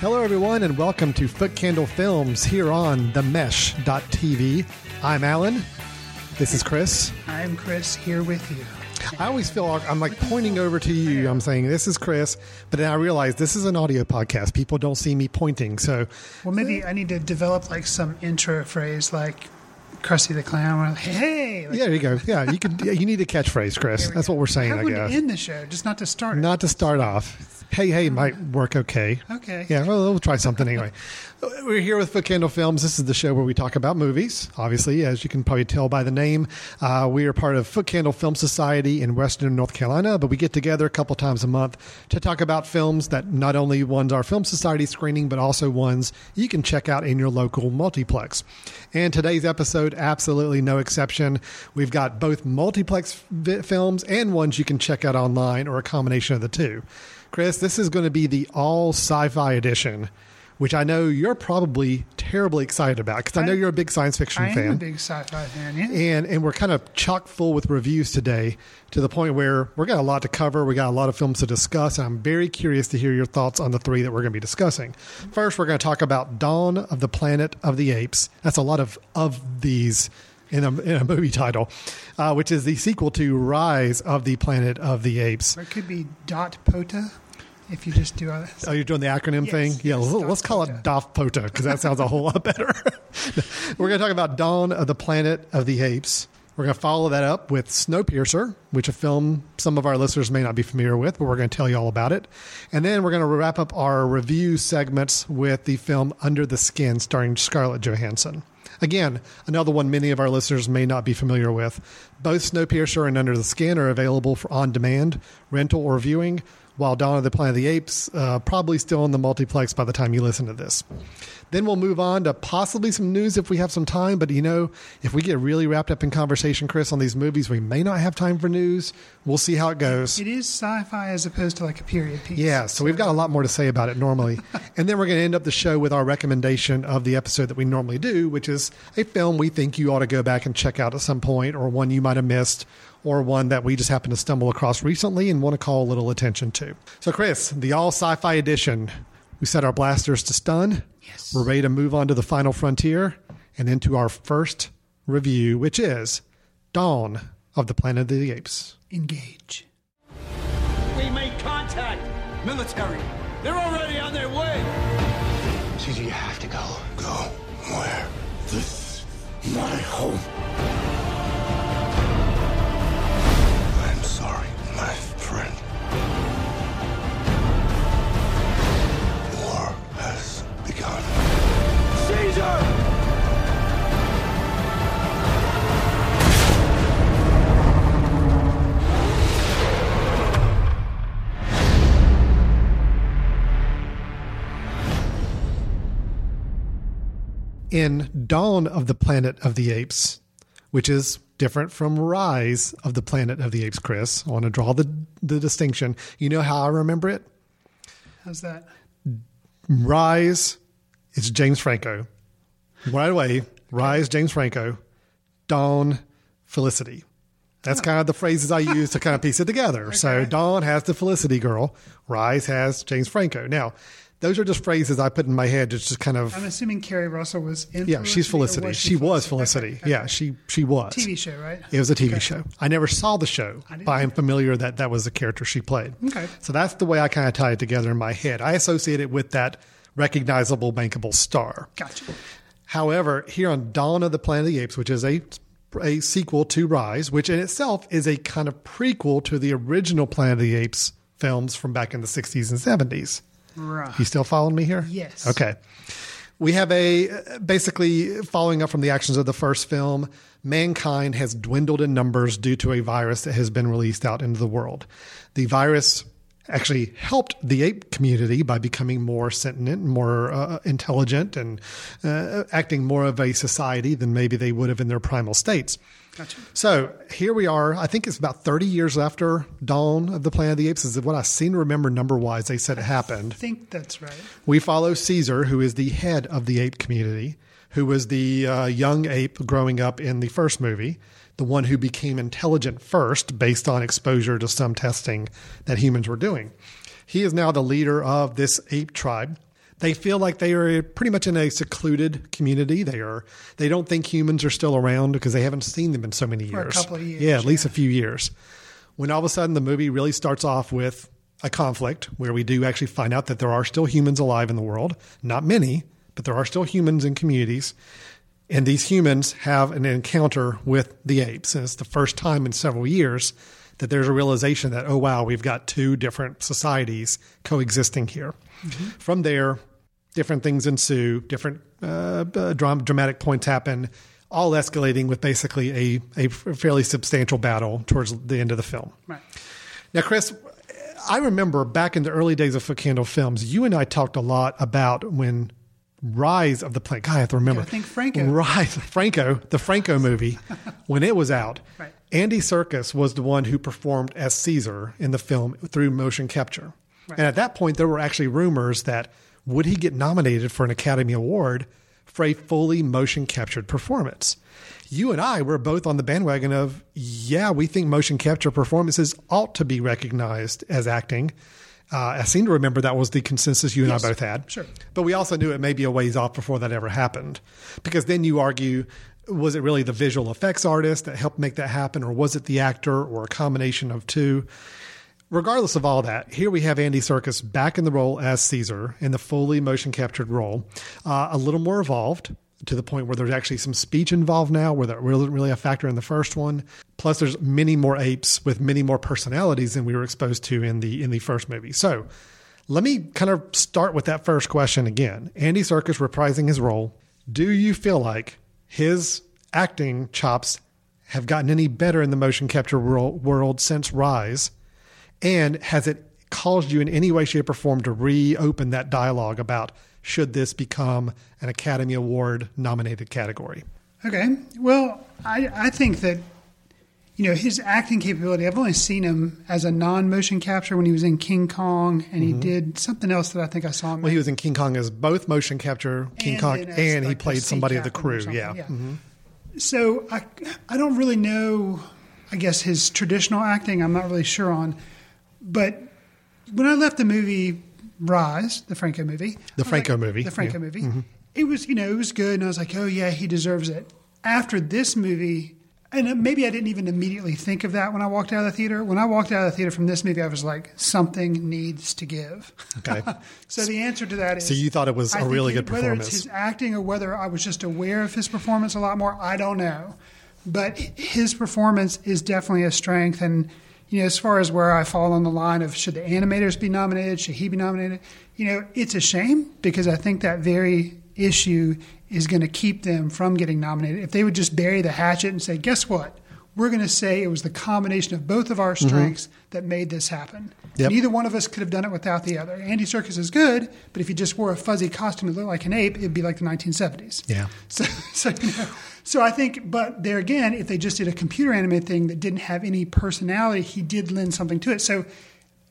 Hello, everyone, and welcome to Foot Candle Films here on themesh.tv. I'm Alan. This is Chris. I'm Chris here with you. I always feel like I'm like pointing over to you. I'm saying this is Chris, but then I realize this is an audio podcast. People don't see me pointing, so Well, maybe I need to develop like some intro phrase like Krusty the Clown. Or, hey, like, yeah, there you go. Yeah, you could. You need a catchphrase, Chris. That's go. what we're saying. How I guess end the show, just not to start it. not to start off. Hey, hey, might work okay. Okay. Yeah, well, we'll try something anyway. We're here with Foot Candle Films. This is the show where we talk about movies. Obviously, as you can probably tell by the name, uh, we are part of Foot Candle Film Society in Western North Carolina, but we get together a couple times a month to talk about films that not only ones our Film Society screening, but also ones you can check out in your local multiplex. And today's episode, absolutely no exception. We've got both multiplex vi- films and ones you can check out online or a combination of the two. Chris, this is going to be the all sci-fi edition, which I know you're probably terribly excited about because I know you're a big science fiction fan. I am a big sci-fi fan. Yeah. and and we're kind of chock full with reviews today to the point where we've got a lot to cover. We got a lot of films to discuss, and I'm very curious to hear your thoughts on the three that we're going to be discussing. First, we're going to talk about Dawn of the Planet of the Apes. That's a lot of of these in a, in a movie title, uh, which is the sequel to Rise of the Planet of the Apes. Or it could be Dot Pota if you just do that. Oh, you're doing the acronym Yes, thing? Yeah, yes, let's, let's call it DOFPOTA because that sounds a whole lot better. We're going to talk about Dawn of the Planet of the Apes. We're going to follow that up with Snowpiercer, which a film some of our listeners may not be familiar with, but we're going to tell you all about it. And then we're going to wrap up our review segments with the film Under the Skin, starring Scarlett Johansson. Again, another one many of our listeners may not be familiar with. Both Snowpiercer and Under the Skin are available for on demand, rental, or viewing, while Dawn of the Planet of the Apes uh, probably still in the multiplex by the time you listen to this. Then we'll move on to possibly some news if we have some time. But you know, if we get really wrapped up in conversation, Chris, on these movies, we may not have time for news. We'll see how it goes. It is sci-fi as opposed to like a period piece. Yeah, so we've got a lot more to say about it normally. and then we're going to end up the show with our recommendation of the episode that we normally do, which is a film we think you ought to go back and check out at some point, or one you might have missed, or one that we just happened to stumble across recently and want to call a little attention to. So, Chris, the all sci fi edition, we set our blasters to stun. Yes. We're ready to move on to the final frontier and into our first review, which is Dawn of the Planet of the Apes. Engage. We made contact! Military! They're already on their way! Gigi, you have to go. Go where? This is my home. Sorry, my friend. War has begun. Caesar! in Dawn of the Planet of the Apes, which is different from Rise of the Planet of the Apes, Chris. I want to draw the, the distinction. You know how I remember it? How's that? Rise, it's James Franco. Right away, Rise, James Franco. Dawn, Felicity. That's oh. kind of the phrases I use to kind of piece it together. So Dawn has the Felicity girl. Rise has James Franco. Now, those are just phrases I put in my head to just kind of I'm assuming Keri Russell was in. Yeah, she's Felicity. was She was Okay, Felicity. okay. Yeah, she she was. TV show, right? It was a TV show. I never saw the show, but I'm familiar that that was the character she played. Okay. So that's the way I kind of tie it together in my head. I associate it with that recognizable, bankable star. Gotcha. However, here on Dawn of the Planet of the Apes, which is a a sequel to Rise, which in itself is a kind of prequel to the original Planet of the Apes films from back in the 60s and 70s. Right. You still following me here? Yes. Okay. We have a basically following up from the actions of the first film. Mankind has dwindled in numbers due to a virus that has been released out into the world. The virus actually helped the ape community by becoming more sentient, more uh, intelligent, and uh, acting more of a society than maybe they would have in their primal states. Gotcha. So here we are. I think it's about 30 years after Dawn of the Planet of the Apes, is what I seem to remember number wise. They said it happened. I think that's right. We follow Caesar, who is the head of the ape community, who was the uh, young ape growing up in the first movie, the one who became intelligent first based on exposure to some testing that humans were doing. He is now the leader of this ape tribe. They feel like they are pretty much in a secluded community. They are they don't think humans are still around because they haven't seen them in so many For a years. couple of years, yeah, at least yeah. a few years. When all of a sudden the movie really starts off with a conflict where we do actually find out that there are still humans alive in the world. Not many, but there are still humans in communities. And these humans have an encounter with the apes. And it's the first time in several years that there's a realization that, oh, wow, we've got two different societies coexisting here. Mm-hmm. From there, different things ensue, different uh, uh, dram- dramatic points happen, all escalating with basically a, a fairly substantial battle towards the end of the film. Right. Now, Chris, I remember back in the early days of Foot Candle Films, you and I talked a lot about when Rise of the Planet. God, I have to remember. Gotta think Franco. Rise, Franco, the Franco movie, when it was out. Right. Andy Serkis was the one who performed as Caesar in the film through motion capture. And at that point, there were actually rumors that would he get nominated for an Academy Award for a fully motion captured performance? You and I were both on the bandwagon of, yeah, we think motion capture performances ought to be recognized as acting. Uh, I seem to remember that was the consensus you and Yes, I both had. sure. But we also knew it may be a ways off before that ever happened. Because then you argue was it really the visual effects artist that helped make that happen, or was it the actor, or a combination of two? Regardless of all that, here we have Andy Serkis back in the role as Caesar in the fully motion captured role, uh, a little more evolved to the point where there's actually some speech involved now, where that wasn't really a factor in the first one. Plus, there's many more apes with many more personalities than we were exposed to in the in the first movie. So, let me kind of start with that first question again. Andy Serkis reprising his role. Do you feel like his acting chops have gotten any better in the motion capture world since Rise? And has it caused you in any way, shape, or form to reopen that dialogue about should this become an Academy Award nominated category? Okay. Well, I, I think that, you know, his acting capability, I've only seen him as a non motion capture when he was in King Kong, and he did something else that I think I saw him Mm-hmm. Well, he was in King Kong as both motion capture King And Kong, and he like, the played somebody of the crew. something, Yeah. Mm-hmm. So I, I don't really know, I guess, his traditional acting. I'm not really sure on. But when I left the movie Rise, the Franco movie, The Franco like- movie, the Franco yeah. movie, Mm-hmm. it was you know it was good, and I was like, oh yeah, he deserves it. After this movie, and maybe I didn't even immediately think of that when I walked out of the theater. When I walked out of the theater from this movie, I was like, something needs to give. Okay. so the answer to that is So you thought it was I a really good Whether performance. it's his acting or whether I was just aware of his performance a lot more, I don't know. But his performance is definitely a strength. And, you know, as far as where I fall on the line of should the animators be nominated, should he be nominated, you know, it's a shame because I think that very issue is going to keep them from getting nominated. If they would just bury the hatchet and say, guess what? We're going to say it was the combination of both of our strengths that made this happen. Mm-hmm. Yep. Neither one of us could have done it without the other. Andy Serkis is good, but if he just wore a fuzzy costume that looked like an ape, it'd be like the 1970s. Yeah. So, so, you know, so I think, but there again, if they just did a computer animated thing that didn't have any personality, he did lend something to it. So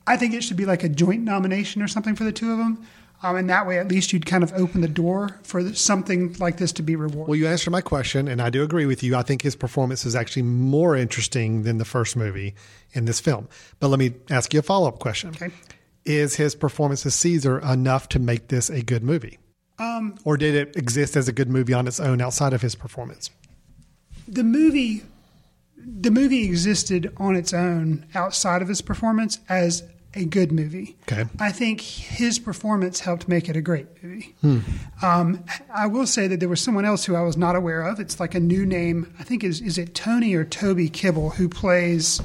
I think it should be like a joint nomination or something for the two of them. Um, and that way, at least you'd kind of open the door for something like this to be rewarded. Well, you answered my question, and I do agree with you. I think his performance is actually more interesting than the first movie in this film. But let me ask you a follow up question. Okay. Is his performance as Caesar enough to make this a good movie? Um, or did it exist as a good movie on its own outside of his performance? the movie the movie existed on its own outside of his performance as a good movie. Okay. I think his performance helped make it a great movie. Hmm. Um, I will say that there was someone else who I was not aware of. It's like a new name. I think is is it Tony or Toby Kibble who plays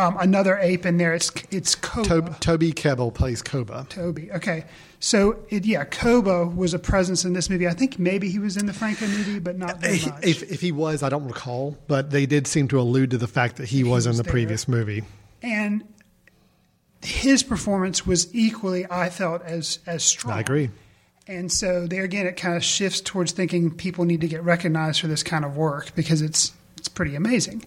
um, another ape in there. It's it's Koba. Tob- Toby Kebbell plays Koba. Toby. Okay. So it, yeah, Koba was a presence in this movie. I think maybe he was in the Franco movie, but not very much. If, if he was, I don't recall, but they did seem to allude to the fact that he, was in the there. previous movie. And his performance was equally, I felt, as as strong. I agree. And so there again, it kind of shifts towards thinking people need to get recognized for this kind of work because it's it's pretty amazing.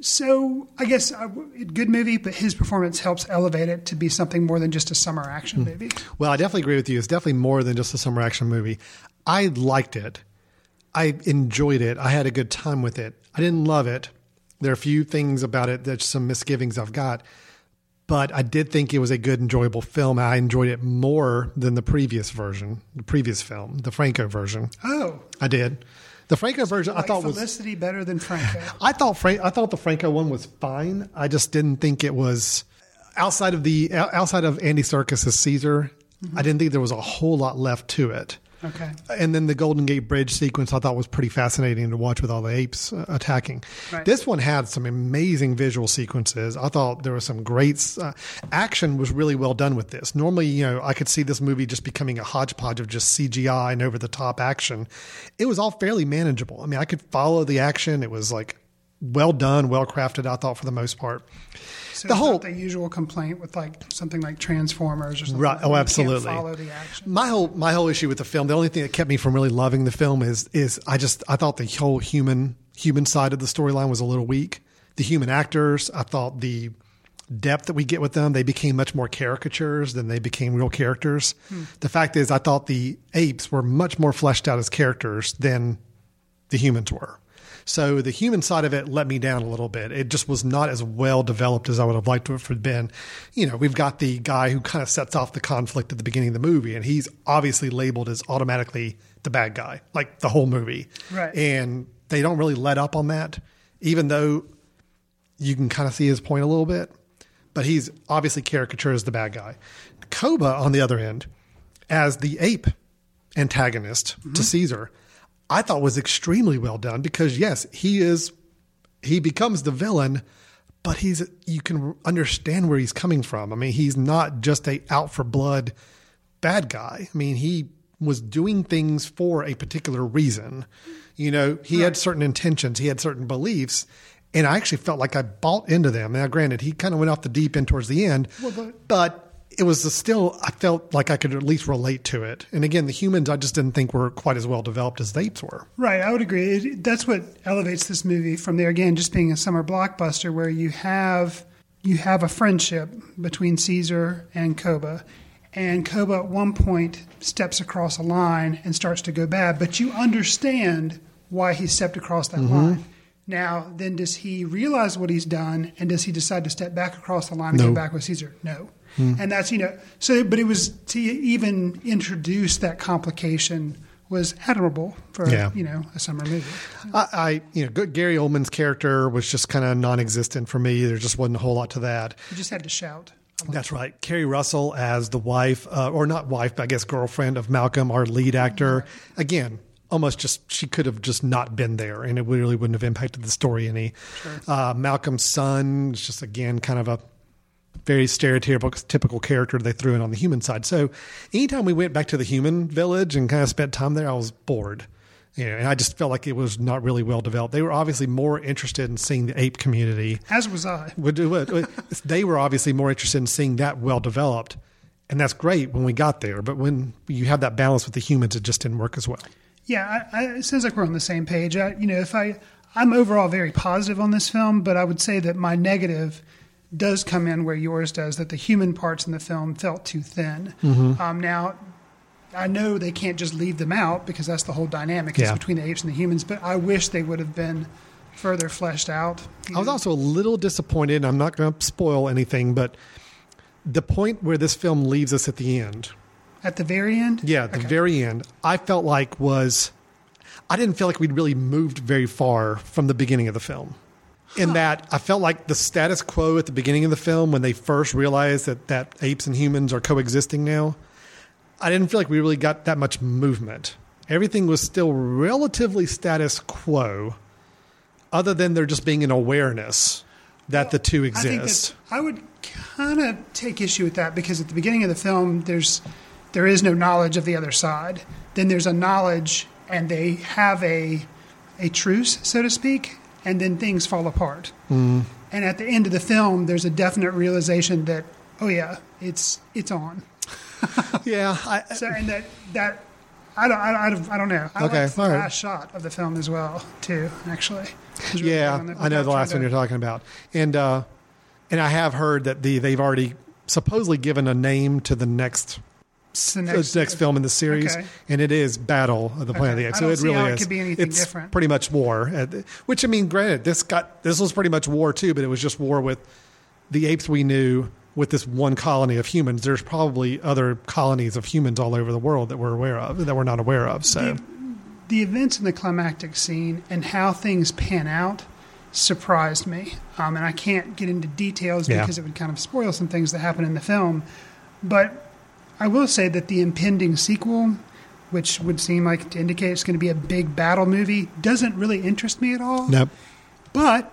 So I guess uh, good movie, but his performance helps elevate it to be something more than just a summer action movie. Well, I definitely agree with you. It's definitely more than just a summer action movie. I liked it. I enjoyed it. I had a good time with it. I didn't love it. There are a few things about it that some misgivings I've got, but I did think it was a good, enjoyable film. I enjoyed it more than the previous version, the previous film, the Franco version. Oh, I did. The Franco version I like thought was Felicity better than Franco. I thought Frank, I thought the Franco one was fine. I just didn't think it was outside of the outside of Andy Serkis's Caesar. Mm-hmm. I didn't think there was a whole lot left to it. Okay. And then the Golden Gate Bridge sequence I thought was pretty fascinating to watch with all the apes uh, attacking. Right. This one had some amazing visual sequences. I thought there was some great uh, action was really well done with this. Normally, you know, I could see this movie just becoming a hodgepodge of just CGI and over the top action. It was all fairly manageable. I mean, I could follow the action. It was like well done, well crafted. I thought for the most part. So The whole- the usual complaint with like something like Transformers or something. Right. Oh, absolutely. Follow the action. My whole my whole issue with the film, the only thing that kept me from really loving the film is is I just I thought the whole human human side of the storyline was a little weak. The human actors, I thought the depth that we get with them, they became much more caricatures than they became real characters. Hmm. The fact is, I thought the apes were much more fleshed out as characters than the humans were. So the human side of it let me down a little bit. It just was not as well developed as I would have liked it to have been. You know, we've got the guy who kind of sets off the conflict at the beginning of the movie, and he's obviously labeled as automatically the bad guy, like the whole movie. Right. And they don't really let up on that, even though you can kind of see his point a little bit. But he's obviously caricatured as the bad guy. Koba, on the other end, as the ape antagonist to mm-hmm. Caesar, I thought was extremely well done because yes, he is he becomes the villain, but he's you can understand where he's coming from. I mean, he's not just a out for blood bad guy. I mean, he was doing things for a particular reason. You know, he had certain intentions, he had certain beliefs, and I actually felt like I bought into them. Now, granted, he kind of went off the deep end towards the end, but it was still I felt like I could at least relate to it. And again, the humans I just didn't think were quite as well developed as the apes were. Right, I would agree. It, that's what elevates this movie from there. Again, just being a summer blockbuster where you have you have a friendship between Caesar and Koba, and Koba at one point steps across a line and starts to go bad, but you understand why he stepped across that mm-hmm. line. Now, then, does he realize what he's done, and does he decide to step back across the line and No. go back with Caesar? No. And that's you know so, but it was to even introduce that complication was admirable for Yeah. you know a summer movie. I, I you know, Gary Oldman's character was just kind of non-existent for me. There just wasn't a whole lot to that. You just had to shout. That's right. Keri Russell as the wife, uh, or not wife, but I guess girlfriend of Malcolm, our lead actor. Again, almost just she could have just not been there, and it really wouldn't have impacted the story any. Uh, Malcolm's son is just again kind of a very stereotypical typical character they threw in on the human side. So anytime we went back to the human village and kind of spent time there, I was bored. You know, and I just felt like it was not really well developed. They were obviously more interested in seeing the ape community As was I. would do it. they were obviously more interested in seeing that well developed, and that's great when we got there. But when you have that balance with the humans, it just didn't work as well. Yeah, I, I, it sounds like we're on the same page. I, you know, if I, I'm overall very positive on this film, but I would say that my negative does come in where yours does. That the human parts in the film felt too thin. Um, now, I know they can't just leave them out because that's the whole dynamic is Yeah. between the apes and the humans. But I wish they would have been further fleshed out. I was also a little disappointed. I'm not going to spoil anything, but the point where this film leaves us at the end, at the very end. yeah, the Okay. very end, I felt like was I didn't feel like we'd really moved very far from the beginning of the film. In that, I felt like the status quo at the beginning of the film, when they first realized that, that apes and humans are coexisting now, I didn't feel like we really got that much movement. Everything was still relatively status quo, other than there just being an awareness that the two I think exist. that I would kind of take issue with that because at the beginning of the film, there's there is no knowledge of the other side. Then there's a knowledge, and they have a a truce, so to speak, and then things fall apart. Mm. And at the end of the film, there's a definite realization that oh yeah, it's it's on. Yeah, I, So and that that I don't I don't, I don't know. I Okay, like the right. last shot of the film as well too. Actually, really yeah, I know the last one you're talking about, and uh, and I have heard that the they've already supposedly given a name to the next It's the next, next, next film in the series, Okay. and it is Battle of the Planet of the Apes. So it really it is. could be anything it's different. pretty much war. uh, Which I mean, granted, this got this was pretty much war too, but it was just war with the apes we knew with this one colony of humans. There's probably other colonies of humans all over the world that we're aware of that we're not aware of. So the events in the climactic scene and how things pan out surprised me. Um, and I can't get into details Yeah. because it would kind of spoil some things that happen in the film. But I will say that the impending sequel, which would seem like to indicate it's going to be a big battle movie, doesn't really interest me at all. nope. But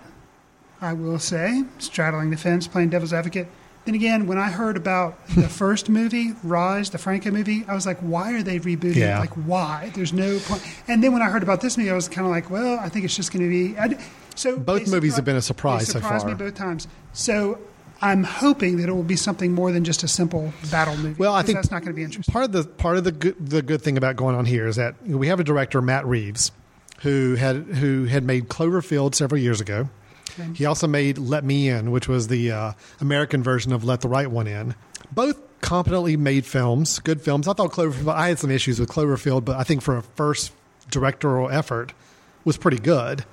I will say, straddling the fence, playing devil's advocate. Then again, when I heard about the first movie, Rise, the Franco movie, I was like, why are they rebooting? Yeah. Like, why? There's no point. And then when I heard about this movie, I was kind of like, well, I think it's just going to be. I d so Both movies surpri- have been a surprise they so surprised far. me both times. So I'm hoping that it will be something more than just a simple battle movie. Well, I think that's not going to be interesting. Part of the part of the good, the good thing about going on here is that we have a director, Matt Reeves, who had who had made Cloverfield several years ago. Okay. He also made Let Me In, which was the uh, American version of Let the Right One In. Both competently made films, good films. I thought Cloverfield. I had some issues with Cloverfield, but I think for a first directorial effort, was pretty good.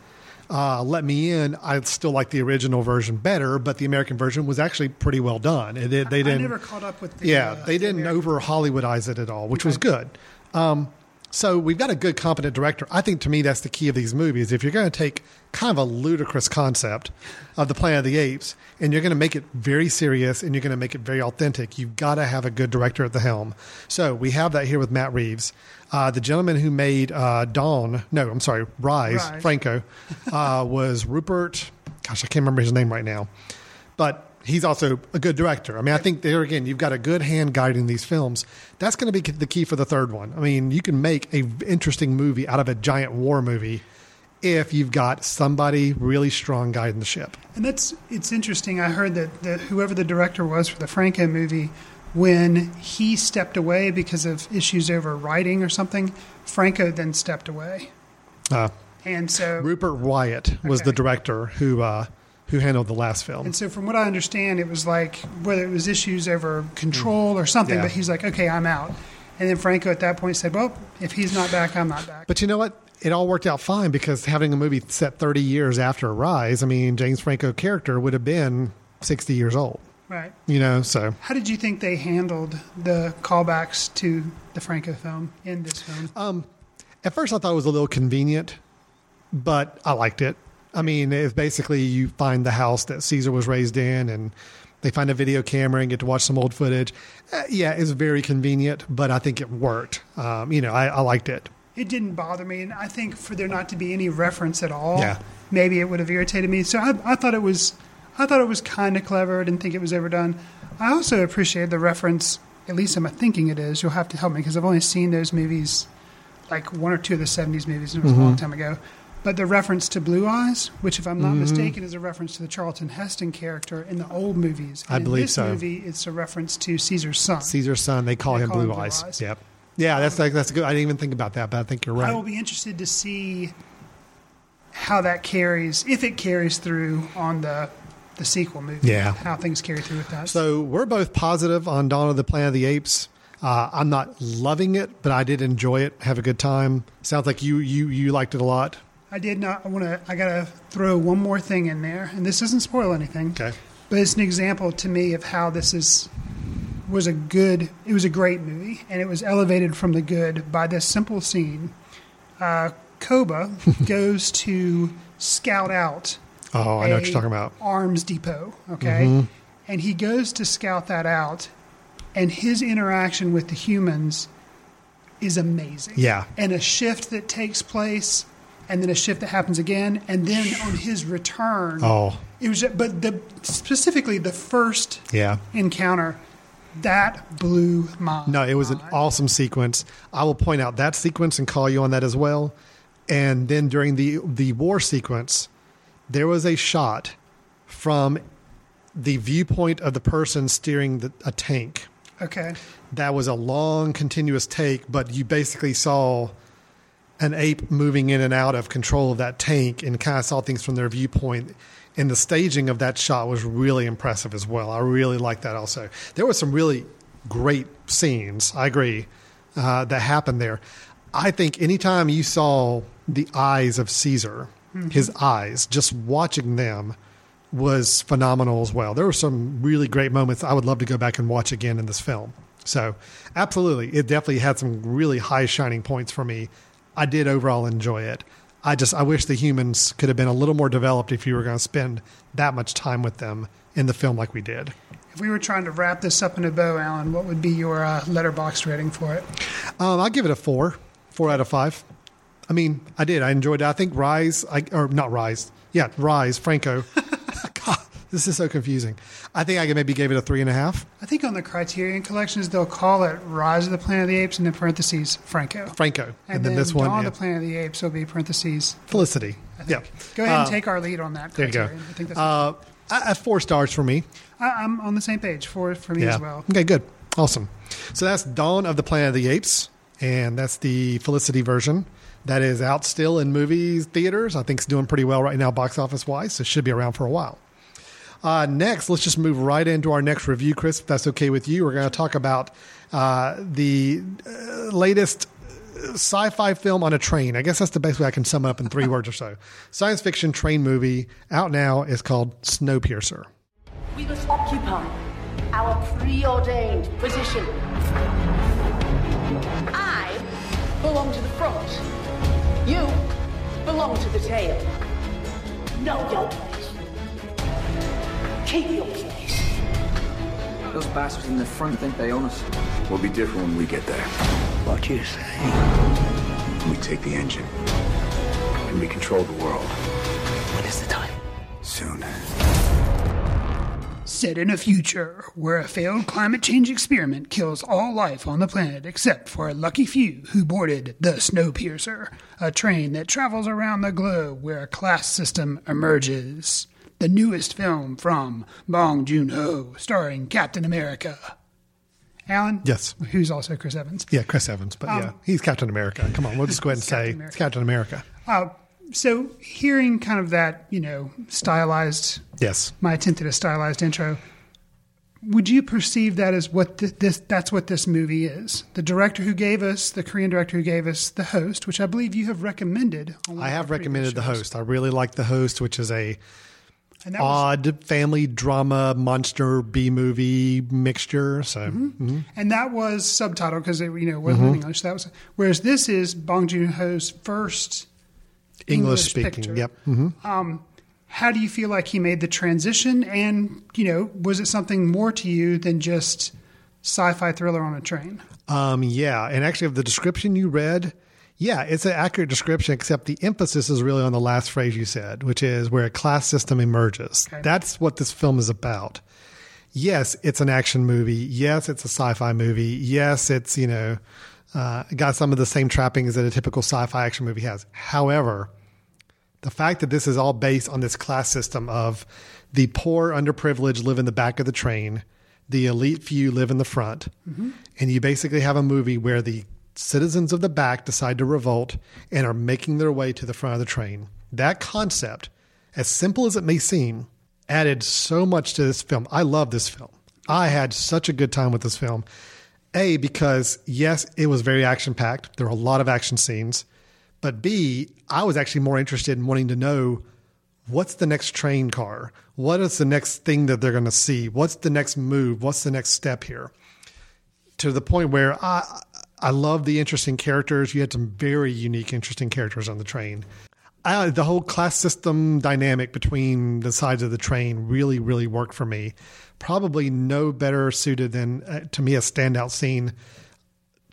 Uh, Let Me In, I still like the original version better, but the American version was actually pretty well done. It, did- they didn't. never caught up with the. Yeah, uh, they the didn't American- over Hollywoodize it at all, which was good. Um, so we've got a good, competent director. I think to me that's the key of these movies. If you're going to take kind of a ludicrous concept of the Planet of the Apes and you're going to make it very serious and you're going to make it very authentic, you've got to have a good director at the helm. So we have that here with Matt Reeves. Uh, the gentleman who made uh, Dawn, no, I'm sorry, Rise, Rise. Franco, uh, was Rupert. Gosh, I can't remember his name right now but he's also a good director. I mean, I think there again, you've got a good hand guiding these films. That's going to be the key for the third one. I mean, you can make a interesting movie out of a giant war movie if you've got somebody really strong guiding the ship. And that's it's interesting. I heard that, that whoever the director was for the Franco movie, when he stepped away because of issues over writing or something, Franco then stepped away. Uh, And so Rupert Wyatt was the director who uh, who handled the last film. and so from what I understand, it was like whether it was issues over control or something, Yeah. but he's like, okay, I'm out. And then Franco at that point said, well, if he's not back, I'm not back. But you know what? It all worked out fine because having a movie set 30 years after Rise, I mean, James Franco character would have been 60 years old. right. You know, so How did you think they handled the callbacks to the Franco film in this film? Uh, At first, I thought it was a little convenient, but I liked it. I mean, if basically you find the house that Caesar was raised in, and they find a video camera and get to watch some old footage. Uh, yeah, it's very convenient, but I think it worked. Um, you know, I, I liked it. it didn't bother me, and I think for there not to be any reference at all, Yeah. maybe it would have irritated me. So I, I thought it was, I thought it was kind of clever. I didn't think it was overdone. I also appreciated the reference. At least I'm thinking it is. You'll have to help me because I've only seen those movies, like one or two of the '70s movies, and it was Mm-hmm. a long time ago. But the reference to Blue Eyes, which, if I'm not mistaken, is a reference to the Charlton Heston character in the old movies. I And believe in this so. movie, it's a reference to Caesar's son. Caesar's son, they call They him call Blue, him Blue Eyes. Eyes. Yep. Yeah, that's like that's good. I didn't even think about that, but I think you're right. I will be interested to see how that carries, if it carries through on the the sequel movie. Yeah. how things carry through with that. So we're both positive on Dawn of the Planet of the Apes. Uh, I'm not loving it, but I did enjoy it, have a good time. Sounds like you you you liked it a lot. I did not. I want to. I gotta throw one more thing in there, and this doesn't spoil anything. Okay. But it's an example to me of how this is was a good. It was a great movie, and it was elevated from the good by this simple scene. Uh, Koba goes to scout out Oh, I know what you're talking about. Mm-hmm. Arms depot, okay? And he goes to scout that out, and his interaction with the humans is amazing. Yeah. And a shift that takes place, and then a shift that happens again, and then on his return, Oh, it was. But the specifically the first yeah. encounter that blew my No, it was an awesome sequence. I will point out that sequence and call you on that as well. And then during the the war sequence, there was a shot from the viewpoint of the person steering the, a tank. Okay. That was a long, continuous take, but you basically saw an ape moving in and out of control of that tank and kind of saw things from their viewpoint. And the staging of that shot was really impressive as well. I really liked that also. There were some really great scenes, I agree, uh, that happened there. I think anytime you saw the eyes of Caesar, his eyes, just watching them was phenomenal as well. There were some really great moments I would love to go back and watch again in this film. So, absolutely, it definitely had some really high shining points for me. I did overall enjoy it. I just I wish the humans could have been a little more developed if you were going to spend that much time with them in the film like we did. If we were trying to wrap this up in a bow, Alan, what would be your uh, letterbox rating for it? Um, I'll give it a four, four out of five. I mean, I did. I enjoyed it. I think Rise, I, or not Rise, yeah, Rise, Franco. God, this is so confusing. I think I could maybe gave it a three and a half. I think on the Criterion collections they'll call it Rise of the Planet of the Apes and in parentheses Franco. Franco, and, then, then this one, Dawn yeah. of the Planet of the Apes will be parentheses. Felicity. Yeah, Go ahead and Uh, take our lead on that. There you go. I think that's Uh, four stars for me. I, I'm on the same page for for me Yeah. as well. Okay, good. Awesome. So that's Dawn of the Planet of the Apes, and that's the Felicity version. That is out still in movies, theaters. I think it's doing pretty well right now, box office wise. So it should be around for a while. Uh, next, let's just move right into our next review, Chris, if that's okay with you. We're going to talk about uh, the uh, latest sci fi film on a train. I guess that's the best way I can sum it up in three words or so. Science fiction train movie out now is called Snowpiercer. We must occupy our preordained position. I belong to the front. You belong to the tail. Know your place. Keep your place. Those bastards in the front think they own us. We'll be different when we get there. What you say? We take the engine. And we control the world. When is the time? Soon. Set in a future where a failed climate change experiment kills all life on the planet except for a lucky few who boarded the Snowpiercer, a train that travels around the globe where a class system emerges. The newest film from Bong Joon Ho, starring Captain America. Alan? Yes. Who's also Chris Evans. Yeah, Chris Evans, but yeah, he's Captain America. Come on, we'll just go ahead and say Captain America. it's Captain America. Uh, so, hearing kind of that, you know, stylized Yes. my attempt at a stylized intro. Would you perceive that as what th- this? That's what this movie is. The director who gave us, the Korean director who gave us the host, which I believe you have recommended. on I have recommended the host. I really like the host, which is a And that was, odd family drama monster B movie mixture. So mhm. and that was subtitled because it you know wasn't Mm-hmm. in English. That was whereas this is Bong Joon Ho's first. English, speaking. Yep. hmm How do you feel like he made the transition? And you know, was it something more to you than just sci-fi thriller on a train? Um, yeah, and actually, of the description you read, yeah, it's an accurate description, except the emphasis is really on the last phrase you said, which is where a class system emerges. Okay. That's what this film is about. Yes, it's an action movie. Yes, it's a sci-fi movie. Yes, it's you know uh, got some of the same trappings that a typical sci-fi action movie has. However, the fact that this is all based on this class system of the poor, underprivileged live in the back of the train, the elite few live in the front, and you basically have a movie where the citizens of the back decide to revolt and are making their way to the front of the train. That concept, as simple as it may seem, added so much to this film. I love this film. I had such a good time with this film. A, because yes, it was very action packed. There were a lot of action scenes. But B, I was actually more interested in wanting to know what's the next train car? What is the next thing that they're going to see? What's the next move? What's the next step here? To the point where I I love the interesting characters. You had some very unique, interesting characters on the train. I, the whole class system dynamic between the sides of the train really, really worked for me. Probably no better suited than, uh, to me, a standout scene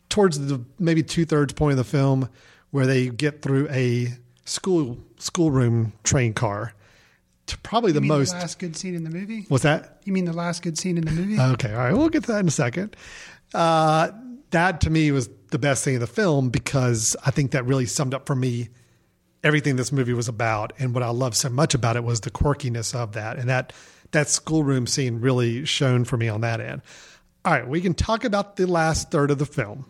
towards the maybe two thirds point of the film where they get through a school schoolroom train car. To probably the You mean most. the last good scene in the movie. What's that? You mean the last good scene in the movie? Okay, all right, we'll get to that in a second. Uh, that to me was the best thing in the film because I think that really summed up for me everything this movie was about. And what I loved so much about it was the quirkiness of that. And that that schoolroom scene really shone for me on that end. All right, we can talk about the last third of the film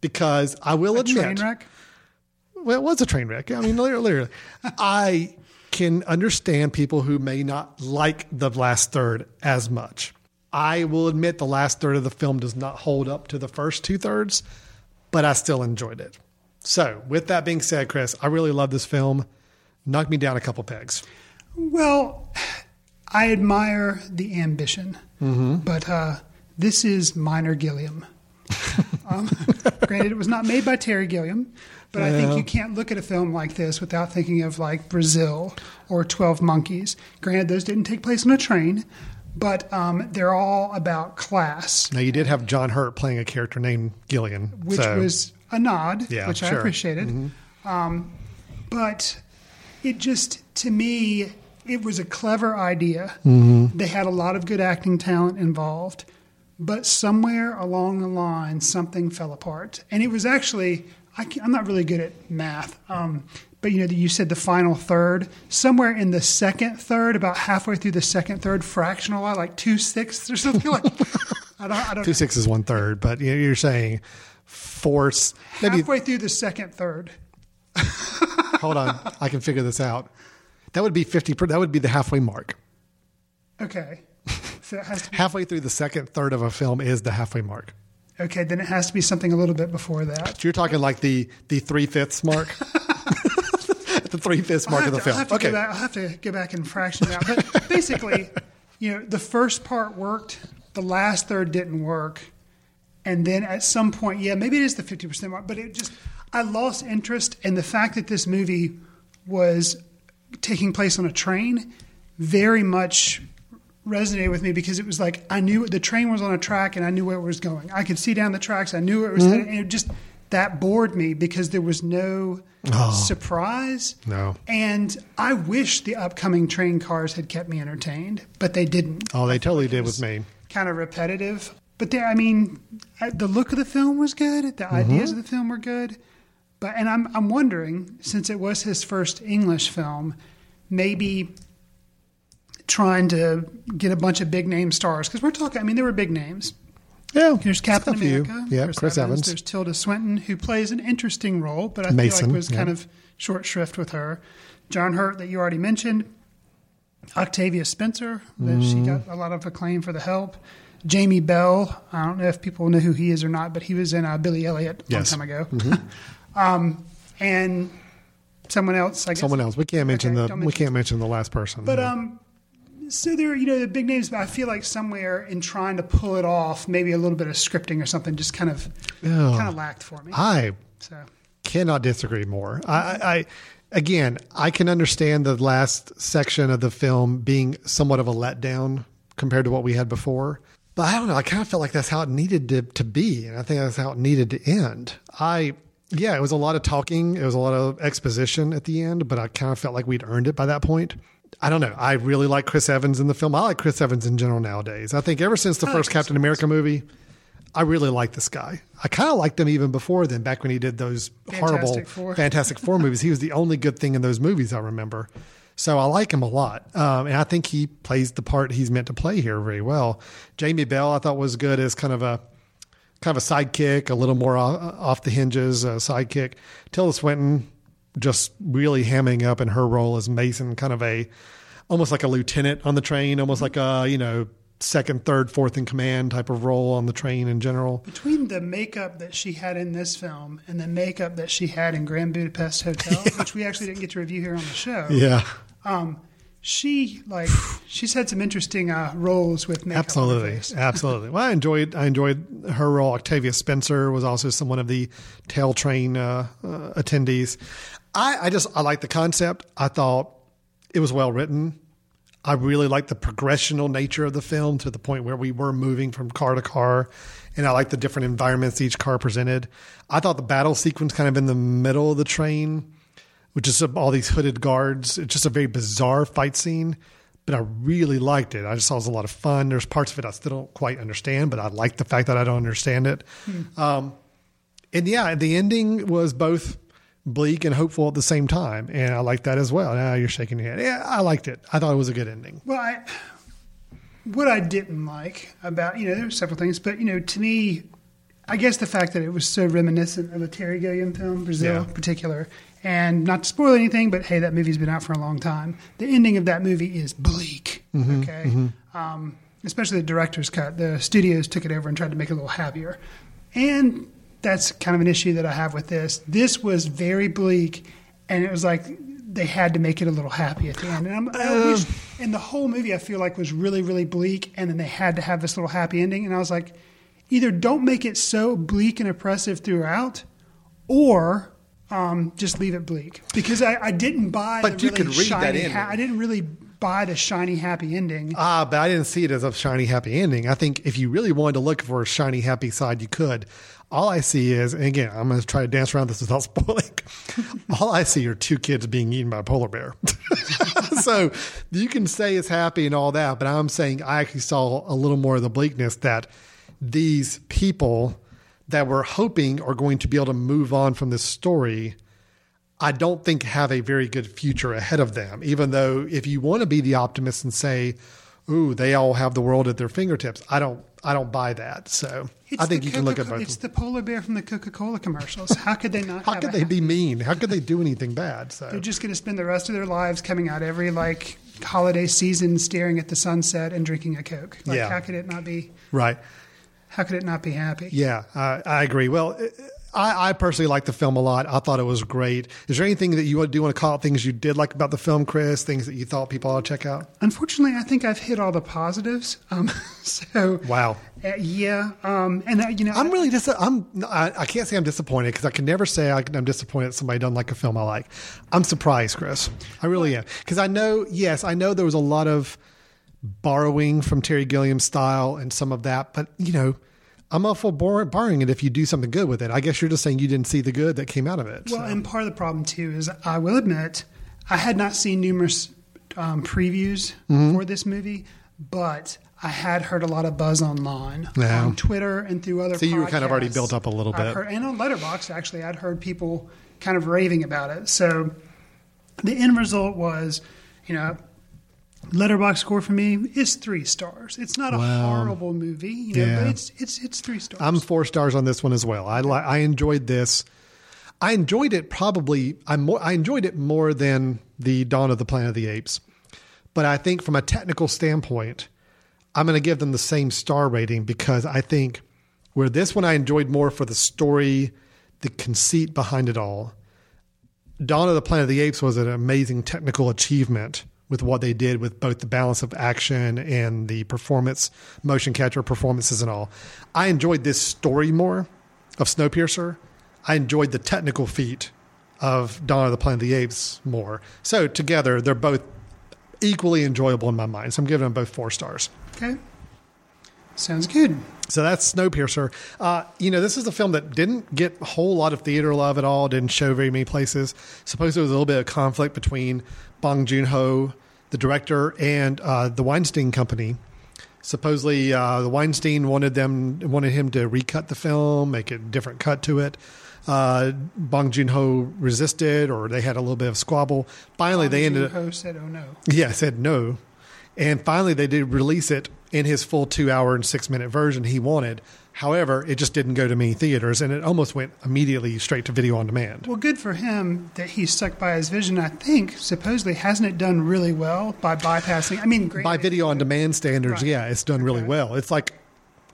because I will A admit, train wreck. well, it was a train wreck. I mean, literally, literally. I can understand people who may not like the last third as much. I will admit the last third of the film does not hold up to the first two thirds, but I still enjoyed it. So, with that being said, Chris, I really love this film. Knocked me down a couple pegs. Well, I admire the ambition, Mm-hmm. but uh, this is minor Gilliam. um, granted, it was not made by Terry Gilliam, but I think you can't look at a film like this without thinking of like Brazil or Twelve Monkeys. Granted, those didn't take place on a train, but um, they're all about class, Now, you did have John Hurt playing a character named Gilliam, which so- was a nod, Yeah, which I sure. Mm-hmm. appreciated. Um, but it just, to me, it was a clever idea. Mm-hmm. They had a lot of good acting talent involved, but somewhere along the line, something fell apart. And it was actually, I am not really good at math, um, but you know, that you said the final third. Somewhere in the second third, about halfway through the second third, fractional, lot like two sixths or something like. I don't, I don't two six is one third, but you- you're saying force. Maybe halfway through the second third. hold on, I can figure this out. That would be fifty. per- That would be the halfway mark. Okay. So it has to be, Halfway through the second third of a film is the halfway mark. okay, then it has to be something a little bit before that. So you're talking like the the three fifths mark, the three fifths mark I'll of the to- I'll film. have Okay, back, I'll have to go back and fraction it out. But basically, you know, the first part worked, the last third didn't work. And then at some point, yeah, maybe it is the 50% mark, but it just, I lost interest. And the fact that this movie was taking place on a train very much resonated with me because it was like I knew the train was on a track and I knew where it was going. I could see down the tracks. I knew where it was mm-hmm. headed. And it just, that bored me because there was no oh. surprise. No. And I wish the upcoming train cars had kept me entertained, but they didn't. oh, they totally did with me. Kind of repetitive. But there, I mean, the look of the film was good. The mm-hmm. ideas of the film were good. But and I'm I'm wondering, since it was his first English film, maybe trying to get a bunch of big name stars because we're talking. I mean, there were big names. Yeah, There's Captain. America. Yeah, Chris, Chris Evans. There's Tilda Swinton, who plays an interesting role, but I feel Mason, like was kind of short shrift with her. John Hurt, that you already mentioned. Octavia Spencer, that she got Mm-hmm. a lot of acclaim for the help. Jamie Bell, I don't know if people know who he is or not, but he was in uh, Billy Elliot a long Yes. Mm-hmm. time ago. um, and someone else, I guess. Someone else. We can't mention Okay, the. don't We can't mention the last person. but Yeah. um, so there, you know, the big names. But I feel like somewhere in trying to pull it off, maybe a little bit of scripting or something, just kind of, kind of lacked for me. I So cannot disagree more. I, I, I again, I can understand the last section of the film being somewhat of a letdown compared to what we had before. But I don't know. I kind of felt like that's how it needed to, to be, and I think that's how it needed to end. I, yeah, it was a lot of talking. It was a lot of exposition at the end, but I kind of felt like we'd earned it by that point. I don't know. I really like Chris Evans in the film. I like Chris Evans in general nowadays. I think ever since the I first Chris Captain America movie, I really like this guy. I kind of liked him even before then, back when he did those horrible Fantastic Four. Fantastic Four movies. He was the only good thing in those movies I remember. So I like him a lot, um, and I think he plays the part he's meant to play here very well. Jamie Bell, I thought was good as kind of a kind of a sidekick, a little more o- off the hinges sidekick. Tilda Swinton just really hamming up in her role as Mason, kind of a almost like a lieutenant on the train, almost like a you know second, third, fourth in command type of role on the train in general. between the makeup that she had in this film and the makeup that she had in Grand Budapest Hotel, which we actually didn't get to review here on the show, Yeah, she like she's had some interesting uh, roles with makeup. absolutely, absolutely. Well, I enjoyed I enjoyed her role. Octavia Spencer was also some one of the tail train uh, uh, attendees. I, I just I like the concept. I thought it was well written. I really liked the progressional nature of the film to the point where we were moving from car to car, and I like the different environments each car presented. I thought the battle sequence kind of in the middle of the train, which is all these hooded guards. It's just a very bizarre fight scene, but I really liked it. I just thought it was a lot of fun. There's parts of it I still don't quite understand, but I like the fact that I don't understand it. Um, and yeah, the ending was both bleak and hopeful at the same time, and I liked that as well. Now you're shaking your head. Yeah, I liked it. I thought it was a good ending. Well, I, what I didn't like about you know there were several things, but you know to me, I guess the fact that it was so reminiscent of a Terry Gilliam film, Brazil Yeah. in particular, and not to spoil anything, but hey, that movie's been out for a long time. The ending of that movie is bleak. Mm-hmm, okay, Um, especially the director's cut. The studios took it over and tried to make it a little happier, and that's kind of an issue that I have with this. This was very bleak, and it was like they had to make it a little happy at the end. And I'm, I wish, and the whole movie I feel like was really, really bleak, and then they had to have this little happy ending. And I was like, either don't make it so bleak and oppressive throughout, or um, just leave it bleak because I, I didn't buy. But the you really could read that shiny ending. I didn't really buy the shiny happy ending. Ah, but I didn't see it as a shiny happy ending. I think if you really wanted to look for a shiny happy side, you could. All I see is, and again, I'm going to try to dance around this without spoiling. All I see are two kids being eaten by a polar bear. so you can say it's happy and all that, but I'm saying I actually saw a little more of the bleakness that these people that we're hoping are going to be able to move on from this story. I don't think have a very good future ahead of them. Even though if you want to be the optimist and say, "Ooh, they all have the world at their fingertips," I don't. I don't buy that. So I think you can look at Coca- both. It's the polar bear from the Coca Cola commercials. How could they not? How could they be mean? How could they do anything bad? So They're just going to spend the rest of their lives coming out every like holiday season, staring at the sunset and drinking a Coke. Like, Yeah. how could it not be? right. How could it not be happy? Yeah, I, I agree. Well, I, I personally like the film a lot. I thought it was great. Is there anything that you do want to call out things you did like about the film, Chris? Things that you thought people ought to check out? Unfortunately, I think I've hit all the positives. Um, so Wow. uh, yeah, um, and uh, you know, I'm really dis- I'm I, I can't say I'm disappointed because I can never say I, I'm disappointed somebody doesn't like a film I like. I'm surprised, Chris. I really am because I know. Yes, I know there was a lot of borrowing from Terry Gilliam's style and some of that, but you know, I'm all for borrowing it if you do something good with it. I guess you're just saying you didn't see the good that came out of it. Well, so. and part of the problem too is I will admit I had not seen numerous um, previews Mm-hmm. for this movie, but I had heard a lot of buzz online Yeah. on Twitter and through other. So you were kind of already built up a little bit. heard- and on Letterboxd actually, I'd heard people kind of raving about it. So the end result was, you know. Letterboxd score for me is three stars. It's not a Wow. horrible movie, you know, Yeah. but it's it's it's three stars. I'm four stars on this one as well. I li- I enjoyed this. I enjoyed it probably. I more I enjoyed it more than the Dawn of the Planet of the Apes. But I think from a technical standpoint, I'm going to give them the same star rating because I think where this one I enjoyed more for the story, the conceit behind it all. Dawn of the Planet of the Apes was an amazing technical achievement with what they did with both the balance of action and the performance, motion capture performances and all. I enjoyed this story more of Snowpiercer. I enjoyed the technical feat of Dawn of the Planet of the Apes more. So together, they're both equally enjoyable in my mind. So I'm giving them both four stars. okay, sounds good. So that's Snowpiercer. Uh, you know, this is a film that didn't get a whole lot of theater love at all. Didn't show very many places. Suppose there was a little bit of conflict between Bong Joon Ho, the director, and uh, the Weinstein Company. Supposedly, uh, the Weinstein wanted them wanted him to recut the film, make a different cut to it. Uh, Bong Joon Ho resisted, or they had a little bit of squabble. Finally, they ended up. Ho said, "Oh no." Yeah, said no. And finally, they did release it in his full two hour and six minute version he wanted. However, it just didn't go to many theaters and it almost went immediately straight to video on demand. Well, good for him that he stuck by his vision. I think supposedly hasn't it done really well by bypassing? I mean, great By video on demand standards, Right. yeah, it's done really Okay. well. It's like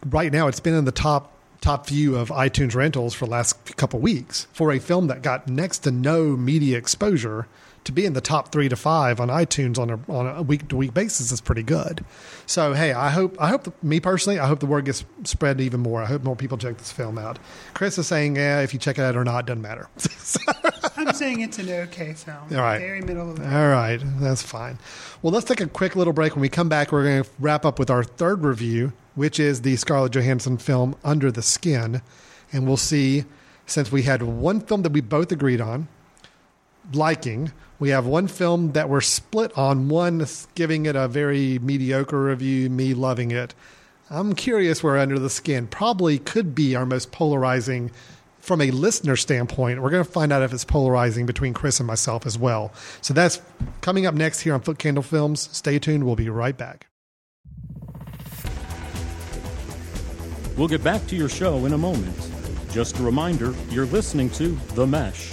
right now, it's been in the top top view of iTunes rentals for the last couple weeks for a film that got next to no media exposure. To be in the top three to five on iTunes on a on a week to week basis is pretty good. So hey, I hope I hope the, me personally, I hope the word gets spread even more. I hope more people check this film out. Chris is saying, yeah, if you check it out or not, doesn't matter. I'm saying it's an okay film. All right. Very middle of the All right, that's fine. Well, let's take a quick little break. When we come back, we're going to wrap up with our third review, which is the Scarlett Johansson film Under the Skin. And we'll see, since we had one film that we both agreed on, liking, we have one film that we're split on, one giving it a very mediocre review, me loving it. I'm curious where Under the Skin probably could be our most polarizing from a listener standpoint. We're going to find out if it's polarizing between Chris and myself as well. So that's coming up next here on Foot Candle Films. Stay tuned. We'll be right back. We'll get back to your show in a moment. Just a reminder you're listening to The Mesh,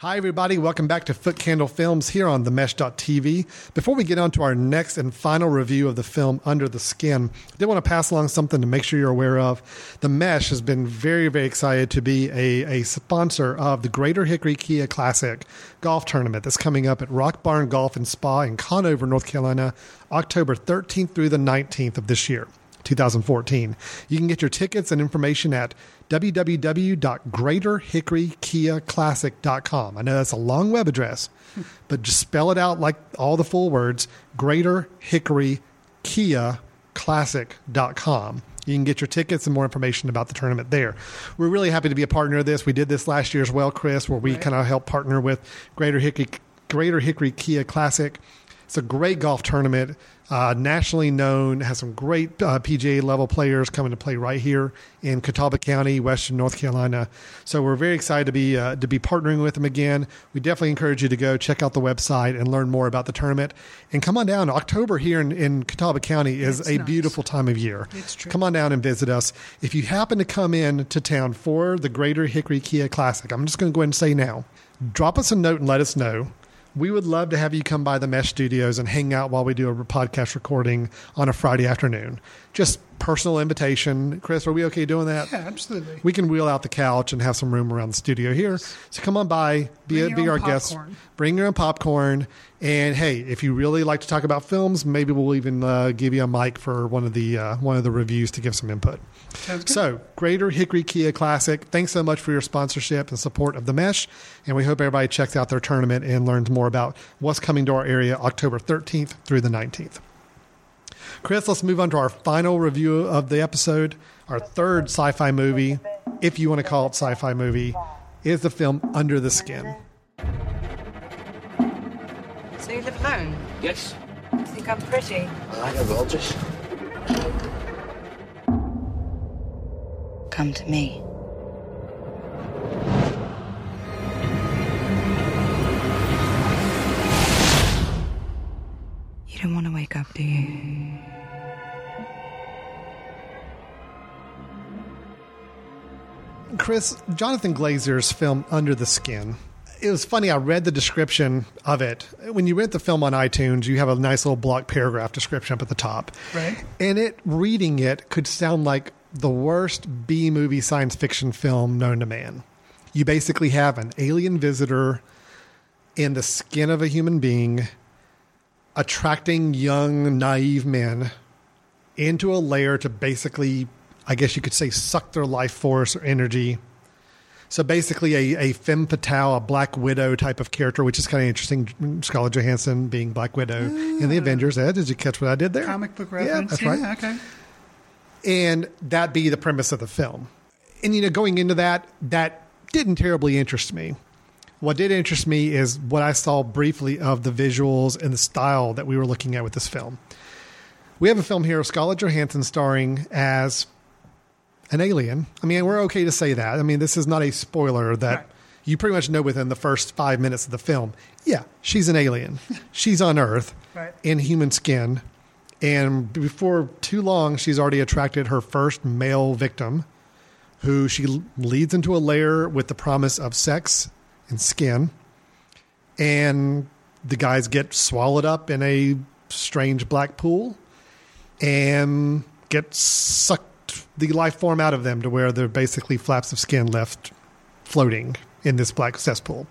Hi, everybody. Welcome back to Foot Candle Films here on themesh.tv. Before we get on to our next and final review of the film Under the Skin, I did want to pass along something to make sure you're aware of. The Mesh has been very, very excited to be a, a sponsor of the Greater Hickory Kia Classic golf tournament that's coming up at Rock Barn Golf and Spa in Conover, North Carolina, October 13th through the 19th of this year. 2014. You can get your tickets and information at www.greaterhickorykiaclassic.com. I know that's a long web address, but just spell it out like all the full words Greater Hickory Kia Classic.com. You can get your tickets and more information about the tournament there. We're really happy to be a partner of this. We did this last year as well, Chris, where we Right. kind of helped partner with Greater Hickory, Greater Hickory Kia Classic. It's a great golf tournament, uh, nationally known, has some great uh, PGA level players coming to play right here in Catawba County, Western North Carolina. So we're very excited to be uh, to be partnering with them again. We definitely encourage you to go check out the website and learn more about the tournament. And come on down. October here in, in Catawba County is It's a nice. beautiful time of year. It's true. Come on down and visit us. If you happen to come in to town for the Greater Hickory Kia Classic, I'm just going to go ahead and say now, drop us a note and let us know. We would love to have you come by the Mesh Studios and hang out while we do a podcast recording on a Friday afternoon. Just personal invitation. Chris, are we okay doing that? Yeah, absolutely. We can wheel out the couch and have some room around the studio here. So come on by, be, your be our guest. Bring your own popcorn. And hey, if you really like to talk about films, maybe we'll even uh, give you a mic for one of the uh, one of the reviews to give some input. So, Greater Hickory Kia Classic, thanks so much for your sponsorship and support of the Mesh. And we hope everybody checks out their tournament and learns more about what's coming to our area October 13th through the 19th. Chris, let's move on to our final review of the episode. Our third sci fi movie, if you want to call it sci fi movie, is the film Under the Skin. So you live alone? Yes, You Think I'm pretty? I like a gorgeous. Come to me. You don't want to wake up, do you? Chris, Jonathan Glazer's film Under the Skin. It was funny. I read the description of it. When you rent the film on iTunes, you have a nice little block paragraph description up at the top. Right. And it, reading it, could sound like the worst B movie science fiction film known to man. You basically have an alien visitor in the skin of a human being attracting young, naive men into a lair to basically, I guess you could say, suck their life force or energy. So basically, a, a femme fatale, a Black Widow type of character, which is kind of interesting. Scarlett Johansson being Black Widow in the ah. Avengers. Ed, did you catch what I did there? Comic book reference. Yeah, that's right okay. and that be the premise of the film. And you know, going into that, that didn't terribly interest me. What did interest me is what I saw briefly of the visuals and the style that we were looking at with this film. We have a film here of Scarlett Johansson starring as an alien. I mean, we're okay to say that. I mean, this is not a spoiler that Right. you pretty much know within the first five minutes of the film. Yeah, she's an alien. she's on Earth Right. in human skin. And before too long, she's already attracted her first male victim, who she leads into a lair with the promise of sex and skin. And the guys get swallowed up in a strange black pool and get sucked the life form out of them to where they're basically flaps of skin left floating in this black cesspool.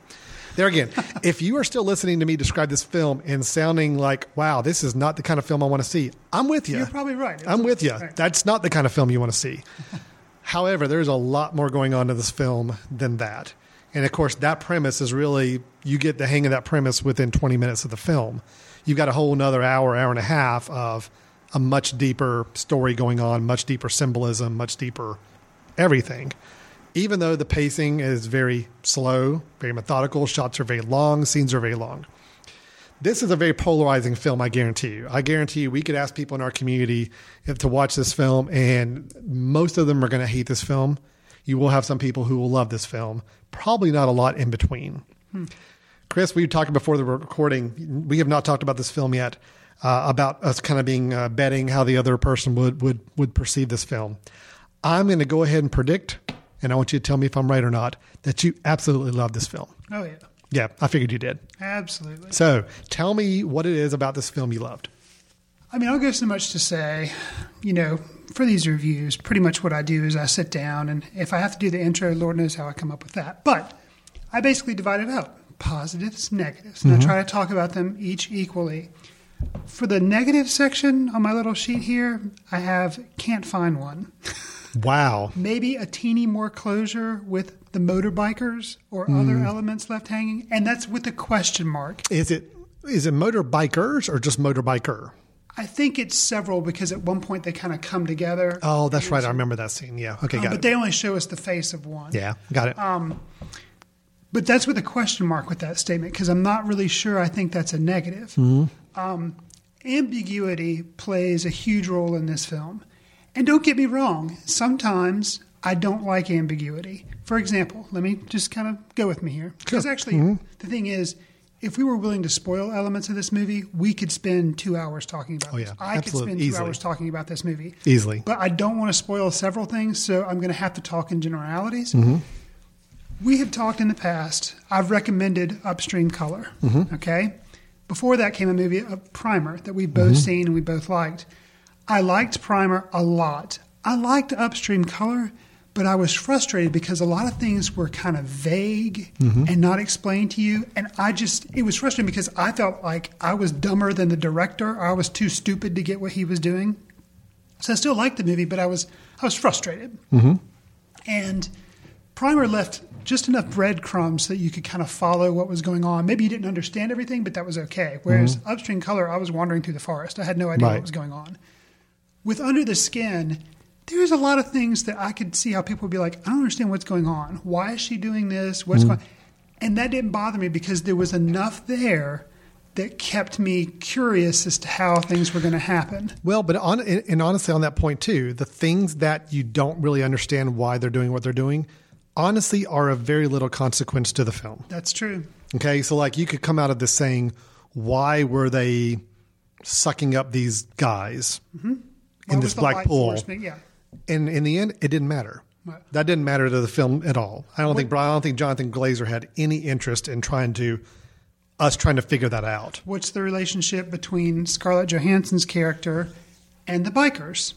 There again, if you are still listening to me describe this film and sounding like, wow, this is not the kind of film I want to see, I'm with you. You're probably right. I'm with you. Right. That's not the kind of film you want to see. However, there's a lot more going on to this film than that. And of course, that premise is really, you get the hang of that premise within 20 minutes of the film. You've got a whole another hour, hour and a half of a much deeper story going on, much deeper symbolism, much deeper everything. even though the pacing is very slow, very methodical, shots are very long, scenes are very long. This is a very polarizing film, I guarantee you. I guarantee you, we could ask people in our community if to watch this film, and most of them are going to hate this film. You will have some people who will love this film, probably not a lot in between. Hmm. Chris, we talked before the recording. We have not talked about this film yet, uh, about us kind of being uh, betting how the other person would would would perceive this film. I'm going to go ahead and predict, and I want you to tell me if I'm right or not, that you absolutely love this film. Oh yeah, Yeah, I figured you did. absolutely. So tell me what it is about this film you loved. I mean, I'll go so much to say, you know, for these reviews, pretty much what I do is I sit down, and if I have to do the intro, Lord knows how I come up with that. But I basically divide it up positives, negatives, and I try to talk about them each equally. For the negative section on my little sheet here, I have can't find one. Wow. Maybe a teeny more closure with the motorbikers or other elements left hanging, and that's with a question mark. Is it is it motorbikers or just motorbiker? I think it's several because at one point they kind of come together. Oh, that's right. I remember that scene. Yeah. Okay, Uh, got but it. they only show us the face of one. yeah, got it. But that's with a question mark with that statement because I'm not really sure I think that's a negative. Mm-hmm. Um, ambiguity plays a huge role in this film. And don't get me wrong, sometimes I don't like ambiguity. For example, let me just kind of go with me here. Because actually, Mm-hmm. the thing is, if we were willing to spoil elements of this movie, we could spend two hours talking about Oh, yeah. this. I could spend two Easily. hours talking about this movie. Easily. But I don't want to spoil several things, so I'm going to have to talk in generalities. Mm-hmm. We have talked in the past. I've recommended Upstream Color. Mm-hmm. Okay. Before that came a movie, a Primer, that we've both mm-hmm. seen and we both liked. I liked Primer a lot. I liked Upstream Color, but I was frustrated because a lot of things were kind of vague mm-hmm. and not explained to you. And I just, it was frustrating because I felt like I was dumber than the director. I was too stupid to get what he was doing. So I still liked the movie, but I was, I was frustrated. Mm-hmm. And Primer left just enough breadcrumbs that you could kind of follow what was going on. Maybe you didn't understand everything, but that was okay. Whereas mm-hmm. Upstream Color, I was wandering through the forest. I had no idea Right. what was going on. With Under the Skin, there's a lot of things that I could see how people would be like, I don't understand what's going on. Why is she doing this? What's mm-hmm. going And that didn't bother me because there was enough there that kept me curious as to how things were going to happen. Well, but on and honestly, on that point too, the things that you don't really understand why they're doing what they're doing, honestly, are of very little consequence to the film. That's true. Okay, so like you could come out of this saying, why were they sucking up these guys mm-hmm. Why in this black pool? Yeah. And in the end, it didn't matter. Right. That didn't matter to the film at all. I don't think I don't think Jonathan Glazer had any interest in trying to us trying to figure that out. what's the relationship between Scarlett Johansson's character and the bikers?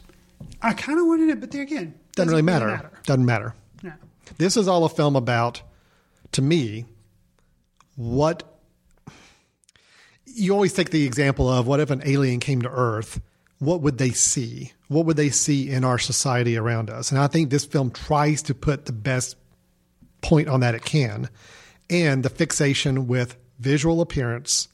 I kind of wanted it, but there again, Doesn't, really matter. Doesn't matter. This is all a film about, to me, what you always take the example of what if an alien came to Earth? What would they see? What would they see in our society around us? And I think this film tries to put the best point on that it can. And the fixation with visual appearance,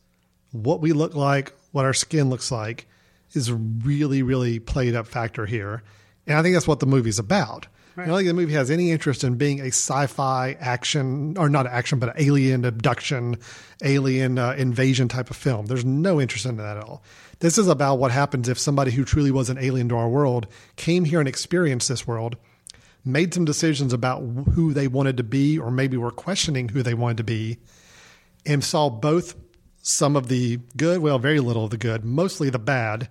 what we look like, what our skin looks like, is really, really played up factor here. And I think that's what the movie's about. I don't think the movie has any interest in being a sci-fi action, or not action, but an alien abduction, alien uh, invasion type of film. There's no interest in that at all. This is about what happens if somebody who truly was an alien to our world came here and experienced this world, made some decisions about who they wanted to be, or maybe were questioning who they wanted to be, and saw both some of the good, well, very little of the good, mostly the bad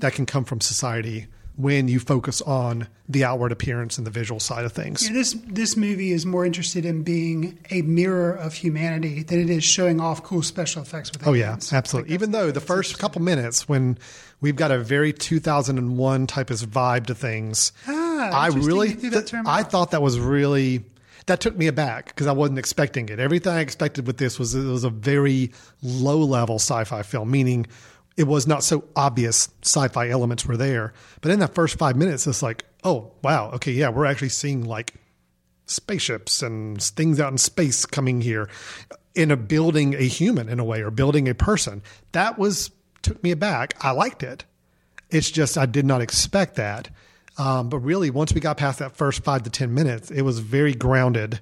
that can come from society when you focus on the outward appearance and the visual side of things. Yeah, this this movie is more interested in being a mirror of humanity than it is showing off cool special effects with Oh yeah, absolutely. Even though the first couple minutes when we've got a very 2001 type of vibe to things, Ah, I really you threw that th- I thought that was really that took me aback because I wasn't expecting it. Everything I expected with this was it was a very low level sci-fi film, meaning it was not so obvious sci-fi elements were there. But in that first five minutes, it's like, oh wow, okay, yeah, we're actually seeing like spaceships and things out in space coming here in a building a human in a way or building a person. That was took me aback. I liked it. It's just I did not expect that. Um, but really, once we got past that first five to 10 minutes, it was very grounded,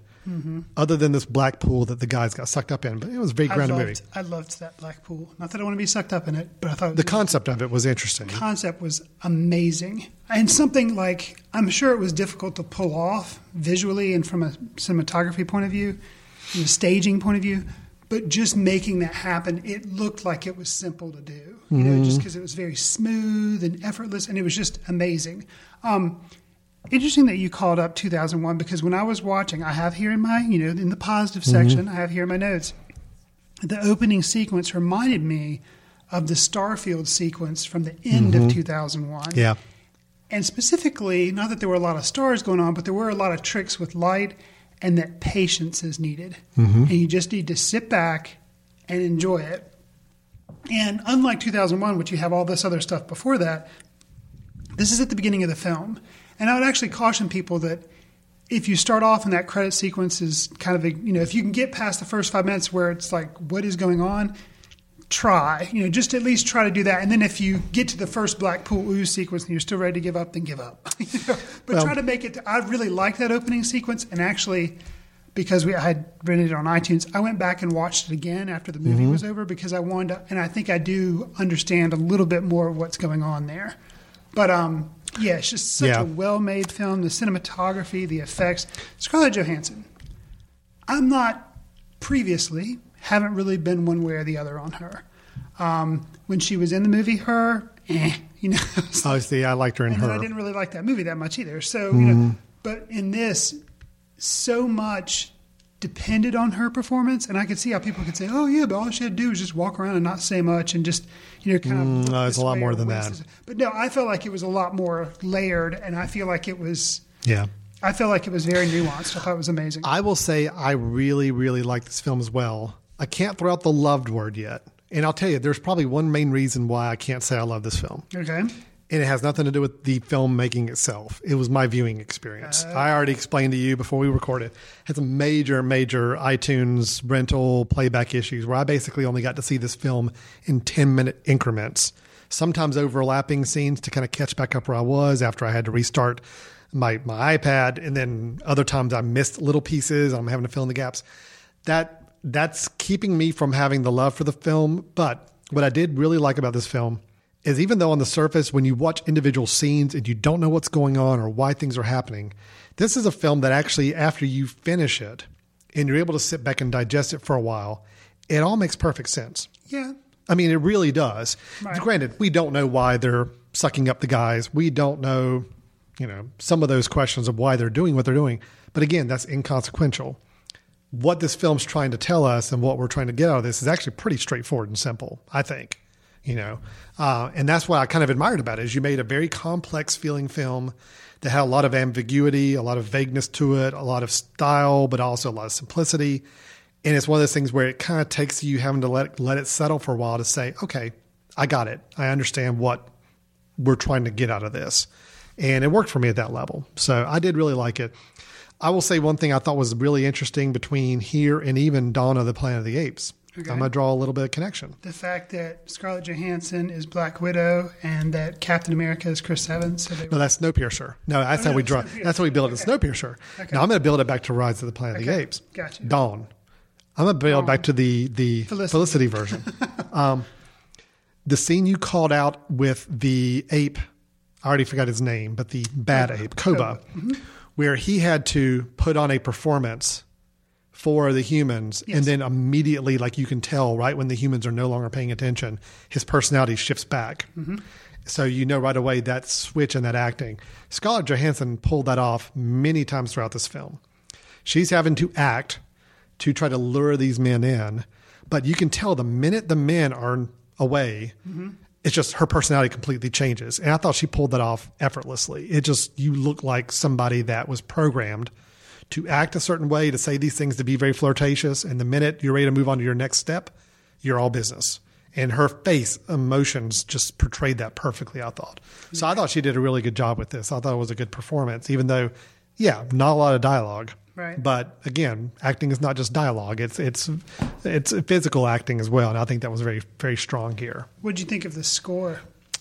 other than this black pool that the guys got sucked up in. But it was a very grounded movie. I loved that black pool. Not that I want to be sucked up in it, but I thought The concept of it was interesting. The concept was amazing and something like i'm sure it was difficult to pull off visually and from a cinematography point of view from a staging point of view but just making that happen it looked like it was simple to do you know just because it was very smooth and effortless and it was just amazing um, interesting that you called up 2001 because when i was watching i have here in my you know in the positive section mm-hmm. i have here in my notes the opening sequence reminded me of the Starfield sequence from the end of mm-hmm. 2001. Yeah. And specifically, not that there were a lot of stars going on, but there were a lot of tricks with light and that patience is needed. Mm-hmm. And you just need to sit back and enjoy it. And unlike 2001, which you have all this other stuff before that, this is at the beginning of the film. And I would actually caution people that if you start off and that credit sequence is kind of a, you know, if you can get past the first five minutes where it's like, what is going on? Try, you know, just at least try to do that. And then if you get to the first black pool ooze sequence and you're still ready to give up, then give up. You know? But Well- try to make it. I really like that opening sequence, and actually, because we I had rented it on iTunes, I went back and watched it again after the Mm-hmm. movie was over because I wanted to, and I think I do understand a little bit more of what's going on there. But um, yeah, it's just such Yeah. a well-made film. The cinematography, the effects. Scarlett Johansson. I'm not previously haven't really been one way or the other on her. Um, when she was in the movie, her, eh, you know, Obviously, I liked her in her. I didn't really like that movie that much either. So, you know, but in this, so much depended on her performance, and I could see how people could say, "Oh yeah, but all she had to do was just walk around and not say much and just, you know, kind of." Mm, no, it's a lot more than that. But no, I felt like it was a lot more layered, and I feel like it was. yeah. I felt like it was very nuanced. I thought it was amazing. I will say I really, really like this film as well. I can't throw out the loved word yet. And I'll tell you, there's probably one main reason why I can't say I love this film. okay. And it has nothing to do with the filmmaking itself. It was my viewing experience. Uh. I already explained to you before we recorded. Had some major, major iTunes rental playback issues where I basically only got to see this film in 10 minute increments, sometimes overlapping scenes to kind of catch back up where I was after I had to restart my, my iPad. And then other times I missed little pieces. I'm having to fill in the gaps. That that's keeping me from having the love for the film. But what I did really like about this film is even though on the surface, when you watch individual scenes and you don't know what's going on or why things are happening, this is a film that actually, after you finish it and you're able to sit back and digest it for a while, it all makes perfect sense. Yeah. I mean, it really does. Right. Granted, we don't know why they're sucking up the guys. We don't know, you know, some of those questions of why they're doing what they're doing. But again, that's inconsequential. What this film's trying to tell us and what we're trying to get out of this is actually pretty straightforward and simple, I think. You know, uh, and that's what I kind of admired about it is you made a very complex feeling film that had a lot of ambiguity, a lot of vagueness to it, a lot of style, but also a lot of simplicity. And it's one of those things where it kind of takes you having to let let it settle for a while to say, okay, I got it. I understand what we're trying to get out of this. And it worked for me at that level. So I did really like it. I will say one thing I thought was really interesting between here and even Dawn of the Planet of the Apes. Okay. I'm going to draw a little bit of connection. The fact that Scarlett Johansson is Black Widow and that Captain America is Chris Evans. So No, that's Snowpiercer. No, that's Oh, how no, we draw. That's how we build it. Okay. Snowpiercer. Okay. Now I'm going to build it back to Rise of the Planet of the Okay. Apes. Gotcha. Dawn. I'm going to build it back to the the Felicity. Felicity, version. um, the scene you called out with the ape, I already forgot his name, but the bad ape, Koba, Mm-hmm. where he had to put on a performance for the humans Yes. and then immediately like you can tell right when the humans are no longer paying attention his personality shifts back. Mm-hmm. so you know right away that switch and that acting. Scarlett johansson pulled that off many times throughout this film. She's having to act to try to lure these men in but you can tell the minute the men are away it's just her personality completely changes. And i thought she pulled that off effortlessly. It just you look like somebody that was programmed to act a certain way to say these things to be very flirtatious and the minute you're ready to move on to your next step you're all business and her face emotions just portrayed that perfectly i thought so i thought she did a really good job with this i thought it was a good performance even though yeah not a lot of dialogue Right. but again acting is not just dialogue it's it's it's physical acting as well and i think that was very very strong here What'd you think of the score?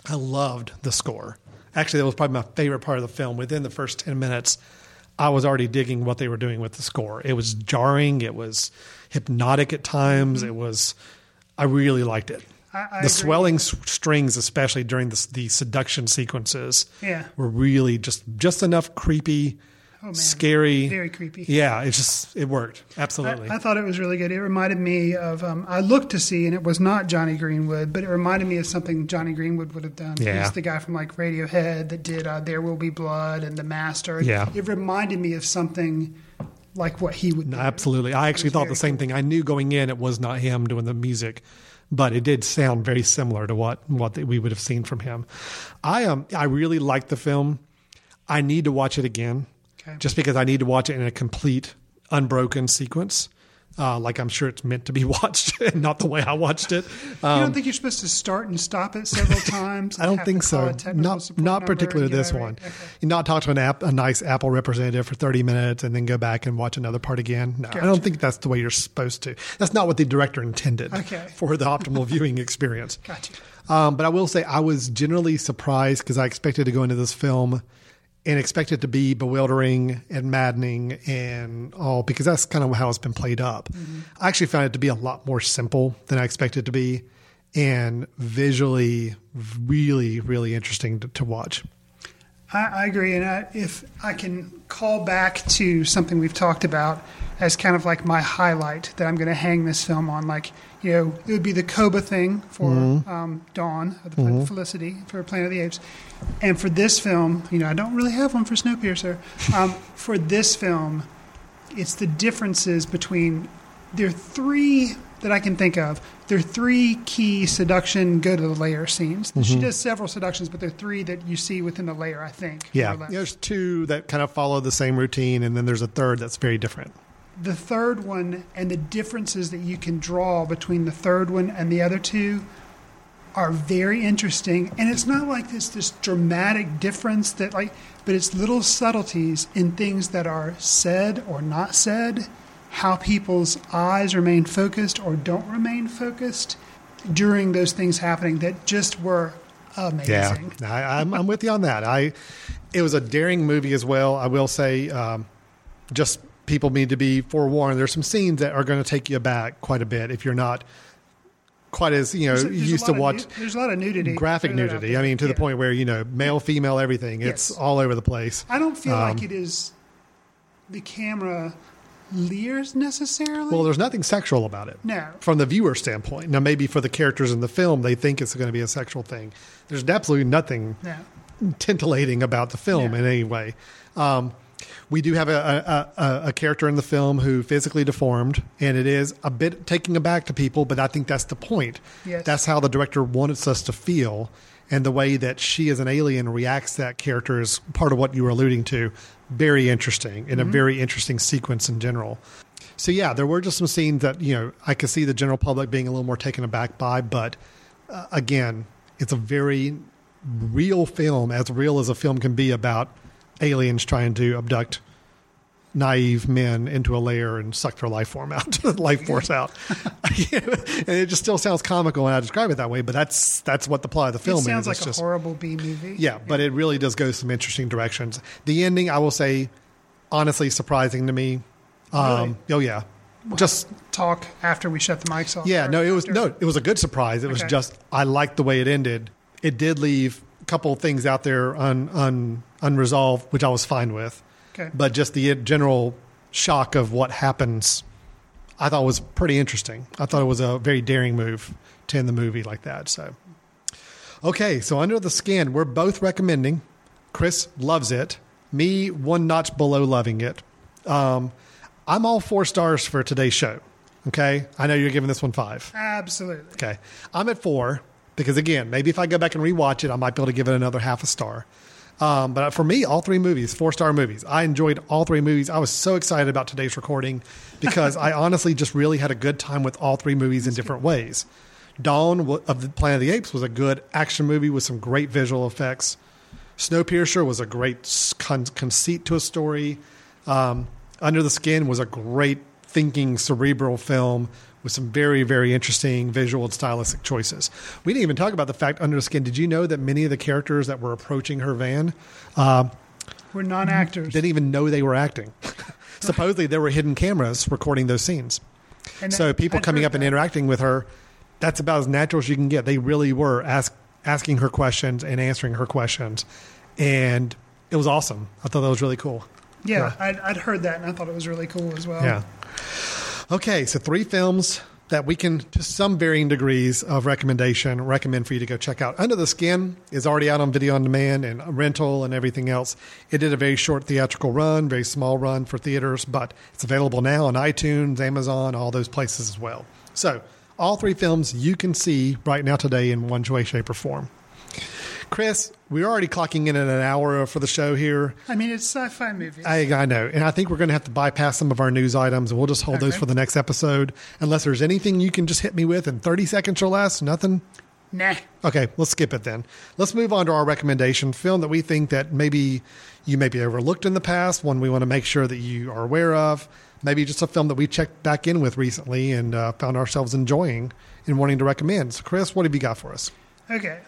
I loved the score. Actually, that was probably my favorite part of the film. Within the first 10 minutes, I was already digging what they were doing with the score. It was jarring, it was hypnotic at times. Mm-hmm. It was, I really liked it. I- I the agree. swelling s- strings, especially during the, the seduction sequences, Yeah. were really just just enough creepy, Oh, man. scary, Very creepy. Yeah, it just it worked absolutely. I, I thought it was really good. It reminded me of um, I looked to see, and it was not Jonny Greenwood, but it reminded me of something Jonny Greenwood would have done. Yeah. He's the guy from like Radiohead that did uh, "There Will Be Blood" and "The Master." Yeah. it reminded me of something like what he would. do. Absolutely. I actually thought the same thing. I knew going in it was not him doing the music, but it did sound very similar to what what we would have seen from him. I um I really liked the film. I need to watch it again, Okay. just because I need to watch it in a complete, unbroken sequence. Uh, like I'm sure it's meant to be watched, and not the way I watched it. you Um, don't think you're supposed to start and stop it several times? I don't think so. Not not particularly this right? one. Okay. You're not talk to an app, a nice Apple representative for 30 minutes and then go back and watch another part again. No, I don't think that's the way you're supposed to. That's not what the director intended Okay. for the optimal viewing experience. Gotcha. Um, but I will say I was generally surprised because I expected to go into this film and expect it to be bewildering and maddening and all because that's kind of how it's been played up. Mm-hmm. I actually found it to be a lot more simple than I expected it to be and visually really, really interesting to, to watch. I, I agree, and I, if I can call back to something we've talked about as kind of like my highlight that I'm going to hang this film on, like you know, it would be the Koba thing for Mhm. um, Dawn, or the planet Mhm. Felicity for Planet of the Apes, and for this film, you know, I don't really have one for Snowpiercer. Um, for this film, it's the differences between there are three that I can think of. There are three key seduction go to the layer scenes. She Mhm. does several seductions, but there are three that you see within the layer. I think. Yeah. more or less. There's two that kind of follow the same routine, and then there's a third that's very different. The third one and the differences that you can draw between the third one and the other two are very interesting. And it's not like this this dramatic difference that like, but it's little subtleties in things that are said or not said, how people's eyes remain focused or don't remain focused during those things happening that just were amazing. Yeah, I, I'm, I'm with you on that. I it was a daring movie as well. I will say, um, just people need to be forewarned. There's some scenes that are going to take you back quite a bit if you're not quite as you know There's there's used to watch nu- there's a lot of nudity. graphic Throw that out nudity. I mean, to the point where you know male, female, everything. It's all over the place. I don't feel Um, like it is the camera leers necessarily. Well, there's nothing sexual about it. No. From the viewer standpoint. Now, maybe for the characters in the film, they think it's going to be a sexual thing. There's absolutely nothing No. titillating about the film in any way. Um, we do have a, a, a, a character in the film who physically deformed, and it is a bit taking aback to people, but I think that's the point. Yes. That's how the director wants us to feel, and the way that she as an alien reacts to that character is part of what you were alluding to. Very interesting, in a Mhm. very interesting sequence in general. So yeah, there were just some scenes that you know I could see the general public being a little more taken aback by, but uh, again, it's a very real film, as real as a film can be about aliens trying to abduct naive men into a lair and suck their life form out, life force out. and it just still sounds comical when I describe it that way, but that's that's what the plot of the film is. it sounds is. like It's a just- horrible B movie. yeah, but it really does go some interesting directions. The ending, I will say, honestly surprising to me. Um, Oh yeah, just talk after we shut the mics off. yeah. No, it was after- no, it was a good surprise. It was just I liked the way it ended. It did leave a couple of things out there un, un, unresolved, which I was fine with. Okay. But just the general shock of what happens, I thought was pretty interesting. I thought it was a very daring move to end the movie like that. So, okay, so under the skin, we're both recommending. Chris loves it. Me, one notch below loving it. Um, I'm all four stars for today's show. Okay, I know you're giving this one five. Absolutely. Okay. I'm at four because, again, maybe if I go back and rewatch it, I might be able to give it another half a star. Um, but for me, all three movies, four star movies. I enjoyed all three movies. I was so excited about today's recording because I honestly just really had a good time with all three movies in different ways. Dawn of the Planet of the Apes was a good action movie with some great visual effects. Snowpiercer was a great con- conceit to a story. Um, Under the Skin was a great thinking cerebral film with some very, very interesting visual and stylistic choices. We didn't even talk about the fact under the skin. Did you know that many of the characters that were approaching her van uh, We're non actors. didn't even know they were acting? Supposedly, there were hidden cameras recording those scenes. So people coming up and interacting with her, that's about as natural as you can get. They really were ask, asking her questions and answering her questions, and it was awesome. I thought that was really cool. Yeah, I'd, I'd heard that and I thought it was really cool as well. Yeah. Okay, so three films that we can, to some varying degrees of recommendation, recommend for you to go check out. Under the Skin is already out on video on demand and rental and everything else. It did a very short theatrical run, very small run for theaters, but it's available now on iTunes, Amazon, all those places as well. So, all three films you can see right now today in one way, shape, or form. Chris, we're already clocking in at an hour for the show here. I mean, it's sci fi movies. I, I know. And I think we're going to have to bypass some of our news items. And we'll just hold those for the next episode. Unless there's anything you can just hit me with in 30 seconds or less. Nothing? nah. Okay, let's skip it then. Let's move on to our recommendation film that we think that maybe you maybe overlooked in the past, one we want to make sure that you are aware of. Maybe just a film that we checked back in with recently and uh, found ourselves enjoying and wanting to recommend. So, Chris, what have you got for us? Okay.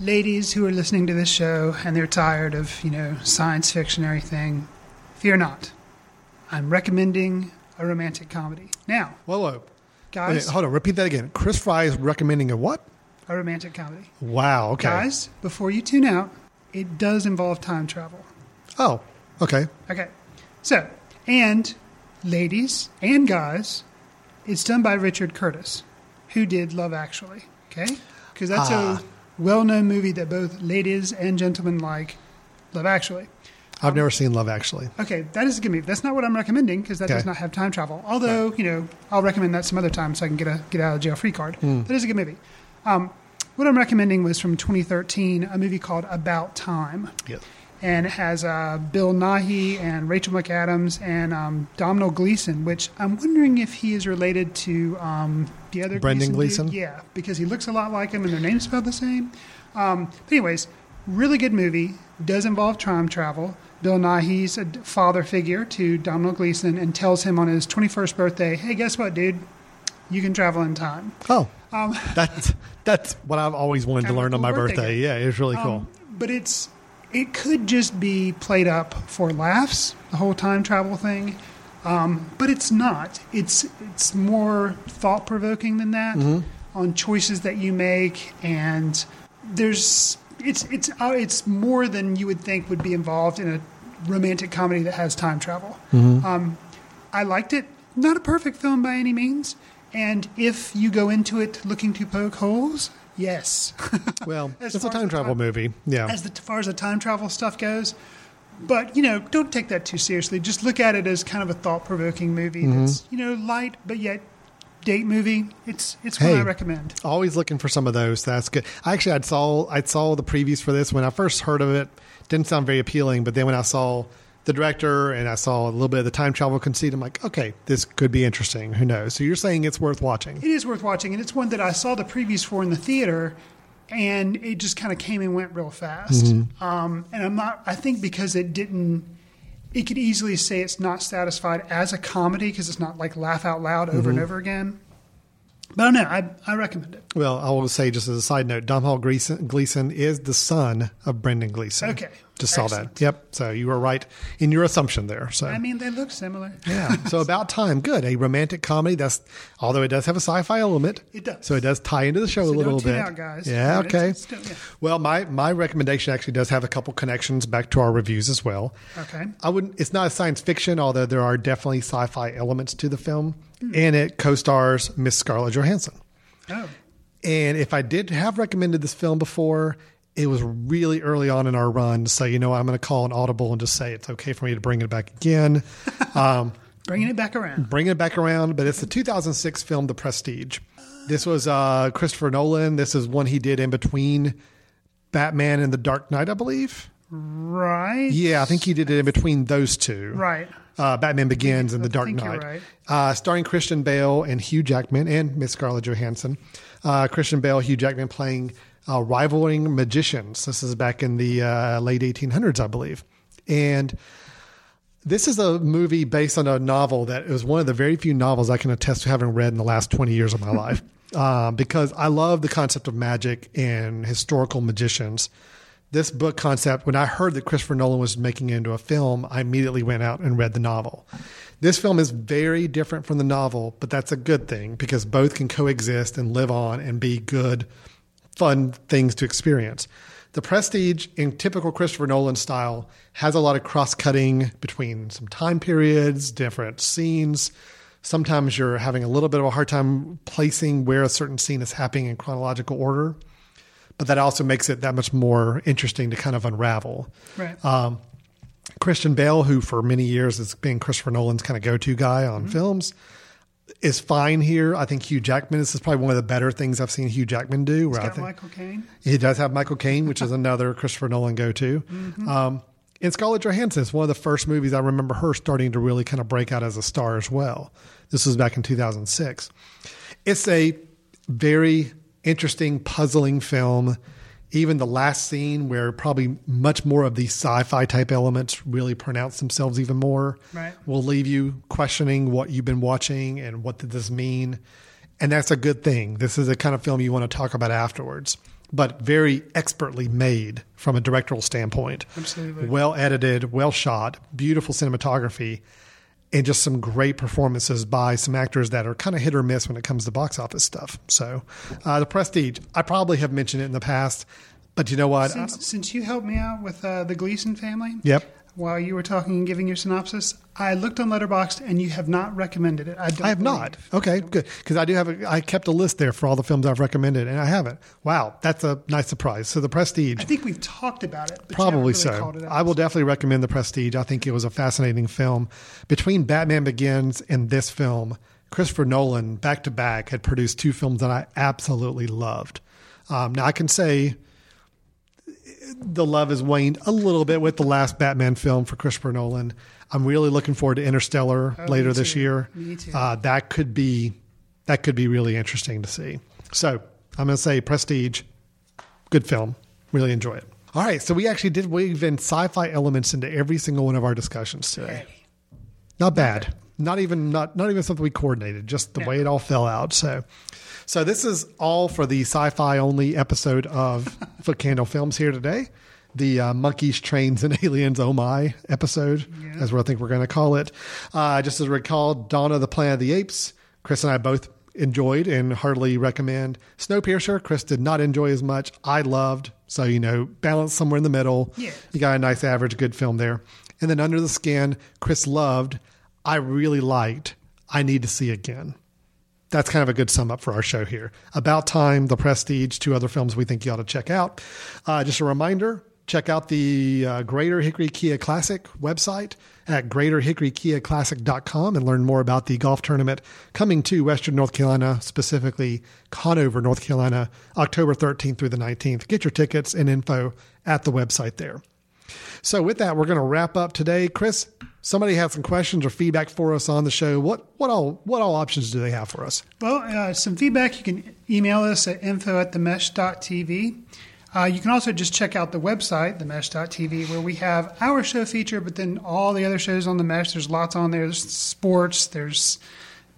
Ladies who are listening to this show and they're tired of, you know, science fiction and everything, fear not. I'm recommending a romantic comedy. Now, Whoa, whoa. guys, Wait, hold on, repeat that again. Chris Fry is recommending a what? a romantic comedy. Wow, okay. Guys, before you tune out, it does involve time travel. Oh, okay. Okay. So, and ladies and guys, it's done by Richard Curtis, who did Love Actually. Okay? Because that's Ah. a well known movie that both ladies and gentlemen like. Love Actually. I've never seen Love Actually. Okay, that is a good movie. That's not what I'm recommending because that Okay. does not have time travel. Although, you know, I'll recommend that some other time so I can get a get out of jail free card. Hmm. That is a good movie. Um, what I'm recommending was from 2013, a movie called About Time Yes. and it has uh, Bill Nighy and Rachel McAdams and um, Domhnall Gleeson, which I'm wondering if he is related to um, the other Brendan dude. Gleeson? Yeah, because he looks a lot like him and their names spelled the same. Um, anyways, really good movie. Does involve time travel. Bill Nighy's a father figure to Domhnall Gleeson and tells him on his 21st birthday, "Hey, guess what, dude? You can travel in time." Oh, Um, that's that's what I've always wanted to Kind of a learn on my birthday birthday. Yeah, it's really cool. Um, but it's it could just be played up for laughs, the whole time travel thing. Um, but it's not. It's it's more thought provoking than that Mm-hmm. on choices that you make, and there's it's it's uh, it's more than you would think would be involved in a romantic comedy that has time travel. Mm-hmm. Um, I liked it. Not a perfect film by any means. And if you go into it looking to poke holes, yes. well, it's a time travel time- movie. Yeah. as, the, as far as the time travel stuff goes. But you know, don't take that too seriously. Just look at it as kind of a thought-provoking movie Mm-hmm. that's you know light but yet date movie. It's it's what Hey. I recommend. Always looking for some of those. That's good. I actually I saw I saw the previews for this when I first heard of it. Didn't sound very appealing, but then when I saw the director and I saw a little bit of the time travel conceit, I'm like, okay, this could be interesting. Who knows? So you're saying it's worth watching? It is worth watching, and it's one that I saw the previews for in the theater, and it just kind of came and went real fast. Mm-hmm. Um, and I'm not. I think because it didn't. It could easily say it's not satisfied as a comedy because it's not like laugh out loud over Mm-hmm. and over again. But I don't know. I, I recommend it. Well, I will say just as a side note, Domhnall Gleeson, Gleeson is the son of Brendan Gleeson. Okay. Just saw Excellent. that. Yep. So you were right in your assumption there. So I mean, they look similar. Yeah. So about time, good. A romantic comedy. That's although it does have a sci-fi element. It does. So it does tie into the show So a little bit. out, guys. Yeah. I mean, it's- Okay. it's still- yeah. Well, my my recommendation actually does have a couple connections back to our reviews as well. Okay. I wouldn't. It's not a science fiction, although there are definitely sci-fi elements to the film, Hmm. and it co-stars Miss Scarlett Johansson. Oh, And if I did have recommended this film before, it was really early on in our run. So, you know, I'm going to call an audible and just say it's okay for me to bring it back again. Um, bringing it back around. bringing it back around, but it's the 2006 film The Prestige. This was uh, Christopher Nolan. This is one he did in between Batman and The Dark Knight, I believe. Right. Yeah, I think he did it in between those two. Right. Uh, Batman Begins and The Dark think you're Knight. right. Uh, starring Christian Bale and Hugh Jackman and Miss Scarlett Johansson. Uh, Christian Bale, Hugh Jackman playing uh, rivaling magicians. This is back in the uh, late 1800s, I believe. And This is a movie based on a novel that is one of the very few novels I can attest to having read in the last 20 years of my life. Uh, because I love the concept of magic and historical magicians. This book concept, when I heard that Christopher Nolan was making it into a film, I immediately went out and read the novel. This film is very different from the novel, but that's a good thing because both can coexist and live on and be good, fun things to experience. The Prestige, in typical Christopher Nolan style, has a lot of cross cutting between some time periods, different scenes. Sometimes you're having a little bit of a hard time placing where a certain scene is happening in chronological order, but that also makes it that much more interesting to kind of unravel. Right. Um, Christian Bale, who for many years has been Christopher Nolan's kind of go to guy on films, is fine here. I think Hugh Jackman, this is probably one of the better things I've seen Hugh Jackman do. Where I Got think, Michael Caine. he does have Michael Caine, which is another Christopher Nolan go to. Um, and Scarlett Johansson is one of the first movies I remember her starting to really kind of break out as a star as well. This was back in 2006. It's a very interesting, puzzling film. Even the last scene, where probably much more of these sci fi type elements really pronounce themselves even more, Right. will leave you questioning what you've been watching and what did this mean. And that's a good thing. This is the kind of film you want to talk about afterwards, but very expertly made from a directorial standpoint. Absolutely. Well edited, well shot, beautiful cinematography, and just some great performances by some actors that are kind of hit or miss when it comes to box office stuff. So, uh, The Prestige, I probably have mentioned it in the past, but you know what? Since, since you helped me out with uh, the Gleason family, yep. While you were talking and giving your synopsis, I looked on Letterboxd and you have not recommended it. I, don't I have not. Okay, good. Because I do have a, I kept a list there for all the films I've recommended, and I haven't. Wow, that's a nice surprise. So, The Prestige. I think we've talked about it. But Probably really so. it. I will definitely recommend The Prestige. I think it was a fascinating film. Between Batman Begins and this film, Christopher Nolan, back to back, had produced two films that I absolutely loved. Um, now, I can say the love has waned a little bit with the last Batman film for Christopher Nolan. I'm really looking forward to Interstellar Oh, later this year. Me too. Uh, that could be that could be really interesting to see. So I'm going to say Prestige, good film. Really enjoy it. All right, so we actually did weave in sci-fi elements into every single one of our discussions today. Not bad. Not even not not even something we coordinated. Just the way it all fell out. So, so this is all for the sci-fi only episode of Foot Candle Films here today. The uh, monkeys, trains, and aliens. Oh my! Episode, as what I think we're going to call it. Uh, just as recall, Dawn of the Planet of the Apes. Chris and I both enjoyed and heartily recommend. Snowpiercer. Chris did not enjoy as much. I loved. So you know, balance somewhere in the middle. Yeah. You got a nice average good film there. And then Under the Skin, Chris loved. I really liked. I need to see again. That's kind of a good sum up for our show here. About Time, The Prestige, two other films we think you ought to check out. Uh, just a reminder check out the uh, Greater Hickory Kia Classic website at greaterhickorykiaclassic.com and learn more about the golf tournament coming to Western North Carolina, specifically Conover, North Carolina, October 13th through the 19th. Get your tickets and info at the website there. So with that, we're going to wrap up today. Chris, somebody had some questions or feedback for us on the show. What what all what all options do they have for us? Well, uh, some feedback. You can email us at info at themesh.tv. Uh, you can also just check out the website, themesh.tv, where we have our show feature, but then all the other shows on the mesh. There's lots on there. There's sports, there's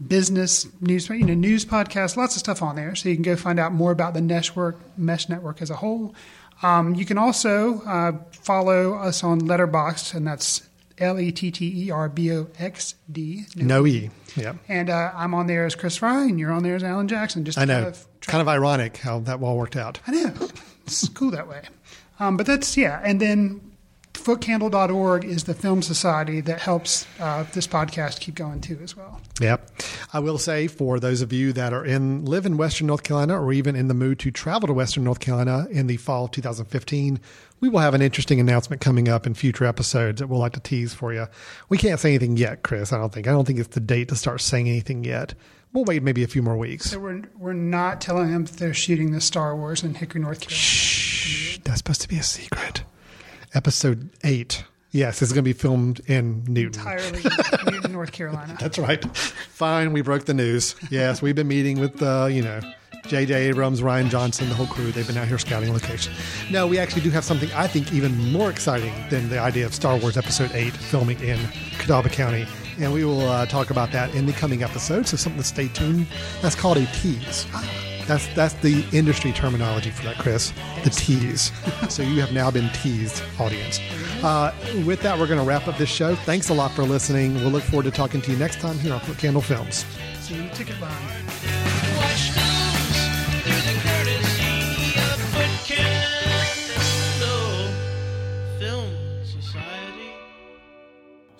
business news, you know, news podcasts, lots of stuff on there. So you can go find out more about the Network, Mesh Network as a whole. Um, you can also uh, follow us on Letterboxd, and that's L E T T E R B O X D. No E. Yeah. And uh, I'm on there as Chris Fry, and you're on there as Alan Jackson. Just to I know. Kind of try- Kind of ironic how that all worked out. I know. It's cool that way. Um, but that's, yeah. And then footcandle.org is the film society that helps uh, this podcast keep going too, as well. Yep. I will say for those of you that are in live in Western North Carolina or even in the mood to travel to Western North Carolina in the fall of 2015, we will have an interesting announcement coming up in future episodes that we'll like to tease for you. We can't say anything yet, Chris. I don't think. I don't think it's the date to start saying anything yet. We'll wait maybe a few more weeks. So we're, we're not telling them that they're shooting the Star Wars in Hickory, North Carolina. Shh, that's supposed to be a secret. Episode eight. Yes, it's going to be filmed in Newton. Entirely Newton, North Carolina. That's right. Fine, we broke the news. Yes, we've been meeting with uh, you know J.J. Abrams, Rian Johnson, the whole crew, they've been out here scouting location. No, we actually do have something I think even more exciting than the idea of Star Wars Episode 8 filming in Catawba County. And we will uh, talk about that in the coming episodes. So something to stay tuned. That's called a tease. That's that's the industry terminology for that, Chris. The tease. so you have now been teased, audience. Uh, with that, we're going to wrap up this show. Thanks a lot for listening. We'll look forward to talking to you next time here on Foot Candle Films. See you in the ticket line.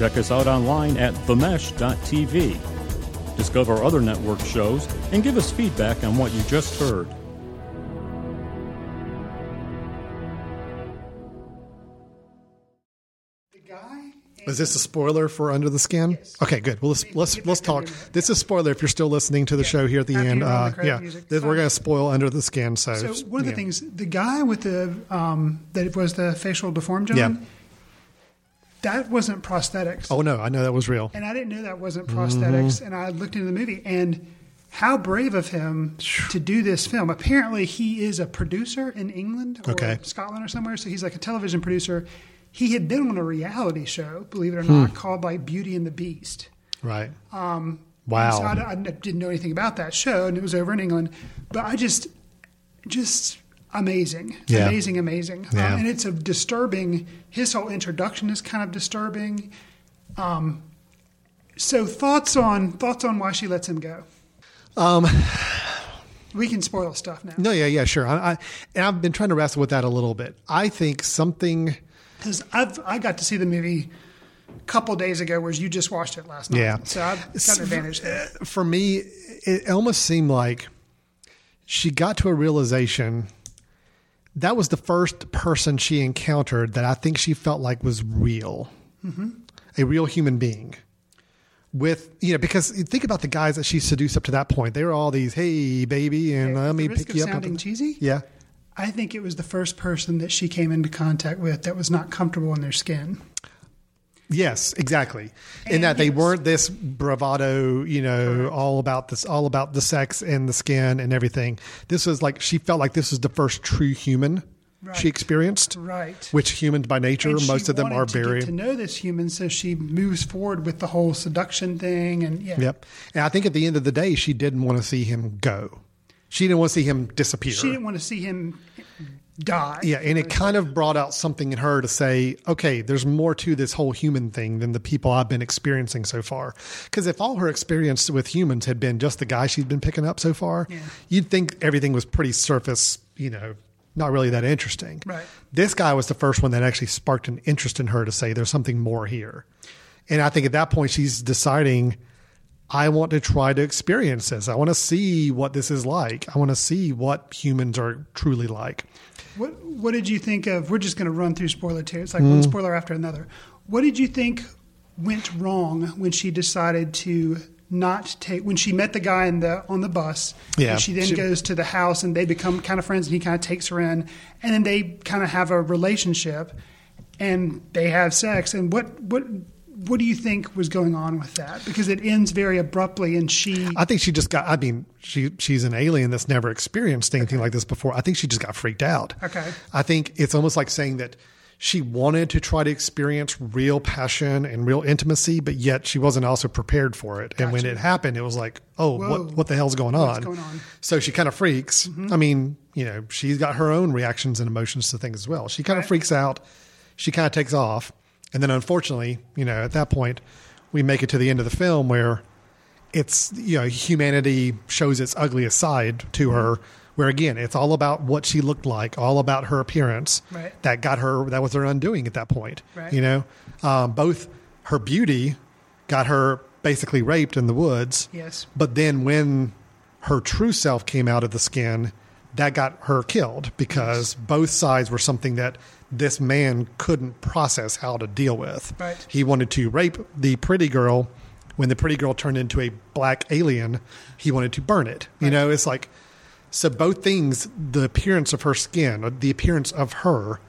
Check us out online at themesh.tv. Discover other network shows and give us feedback on what you just heard. Is this a spoiler for Under the Skin? Okay, good. Well, let's let's let's talk. This is spoiler if you're still listening to the show here at the After end. you run the Uh, yeah, music, we're going to spoil Under the Skin. So, So one of the yeah. things, the guy with the um, that was the facial deformed John, Yeah. That wasn't prosthetics. Oh no, I know that was real. And I didn't know that wasn't prosthetics. Mhm. And I looked into the movie and how brave of him to do this film. Apparently, he is a producer in England or Okay. Scotland or somewhere. So he's like a television producer. He had been on a reality show, believe it or Hmm. not, called like Beauty and the Beast. Right. Um, Wow. So I, I didn't know anything about that show, and it was over in England. But I just, just amazing, Yeah. amazing, amazing. Yeah. Um, and it's a disturbing. His whole introduction is kind of disturbing. Um, so thoughts on thoughts on why she lets him go? Um, We can spoil stuff now no, yeah, yeah, sure. I, I, and I've been trying to wrestle with that a little bit. I think something. because I've I got to see the movie a couple days ago, whereas you just watched it last night. Yeah. So I've got an advantage there. For me, it almost seemed like she got to a realization that was the first person she encountered that I think she felt like was real, Mm-hmm. a real human being. With you know, because think about the guys that she seduced up to that point, they were all these, "Hey, baby," and let me pick you up. sounding cheesy. Yeah, I think it was the first person that she came into contact with that was not comfortable in their skin. Yes, exactly. In that they weren't this bravado, you know, all about this, all about the sex and the skin and everything. This was like she felt like this was the first true human Right. she experienced. Right. Which humans by nature, And most of them are to very. to know this human, so she moves forward with the whole seduction thing, and yeah, Yep. And I think at the end of the day, she didn't want to see him go. She didn't want to see him disappear. she didn't want to see him die. Yeah, and it kind of brought out something in her to say, okay, there's more to this whole human thing than the people I've been experiencing so far. Because if all her experience with humans had been just the guy she'd been picking up so far, you'd think everything was pretty surface, you know, not really that interesting. Right. This guy was the first one that actually sparked an interest in her to say, there's something more here. And I think at that point, she's deciding, I want to try to experience this. I want to see what this is like. I want to see what humans are truly like. What What did you think of? We're just going to run through spoiler tier. It's like one Mm. spoiler after another. What did you think went wrong when she decided to not take when she met the guy in the on the bus? Yeah. and she then She- goes to the house and they become kind of friends, and he kind of takes her in, and then they kind of have a relationship, and they have sex. And what what what do you think was going on with that? Because it ends very abruptly, and she I think she just got. I mean, she she's an alien that's never experienced anything like this before. I think she just got freaked out. Okay. I think it's almost like saying that she wanted to try to experience real passion and real intimacy, but yet she wasn't also prepared for it. And when it happened, it was like, oh, Whoa. what what the hell's going What's on? going on? So she kind of freaks. Mhm. I mean, you know, she's got her own reactions and emotions to things as well. She kind of Right. freaks out. She kind of takes off, and then unfortunately, you know, at that point, we make it to the end of the film where it's you know humanity shows its ugliest side to her where again it's all about what she looked like all about her appearance Right. that got her that was her undoing at that point Right. you know um, both her beauty got her basically raped in the woods Yes. but then when her true self came out of the skin that got her killed because both sides were something that this man couldn't process how to deal with. Right. He wanted to rape the pretty girl. When the pretty girl turned into a black alien, he wanted to burn it. You know, it's like so both things, the appearance of her skin, the appearance of her,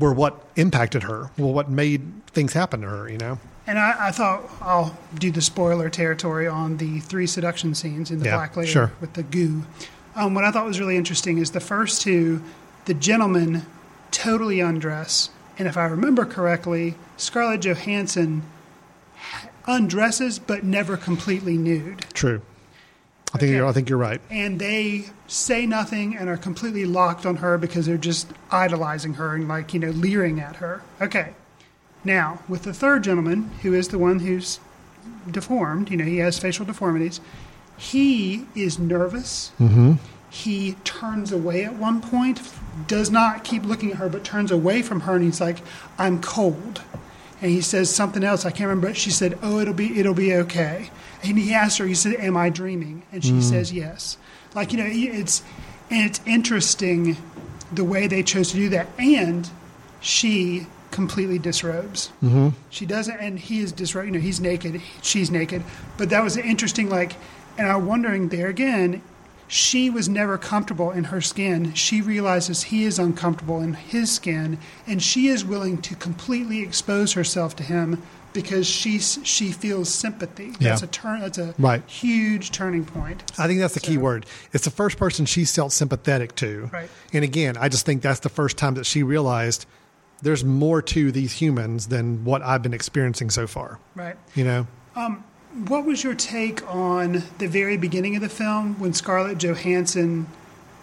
were what impacted her. Well, what made things happen to her. You know. And I, I thought I'll do the spoiler territory on the three seduction scenes in the Yeah, black lady sure. with the goo. Um, what I thought was really interesting is the first two, the gentleman totally undress, and if I remember correctly, Scarlett Johansson undresses but never completely nude. True. I think you're, I think you're right. and they say nothing and are completely locked on her because they're just idolizing her and like you know leering at her okay now with the third gentleman who is the one who's deformed you know he has facial deformities he is nervous Mm-hmm. He turns away at one point does not keep looking at her but turns away from her and he's like i'm cold and he says something else i can't remember but she said oh it'll be it'll be okay and he asked her he said am i dreaming and she Mm. says yes like you know it's and it's interesting the way they chose to do that and she completely disrobes Mm-hmm. she doesn't, and he is disrobed. You know, he's naked, she's naked. But that was interesting. Like, and I'm wondering there again. She was never comfortable in her skin. She realizes he is uncomfortable in his skin, and she is willing to completely expose herself to him because she's she feels sympathy. That's a turn. That's a Right. huge turning point. I think that's the key word. It's the first person she felt sympathetic to. Right. And again, I just think that's the first time that she realized there's more to these humans than what I've been experiencing so far. Right. You know? Um, What was your take on the very beginning of the film when Scarlett Johansson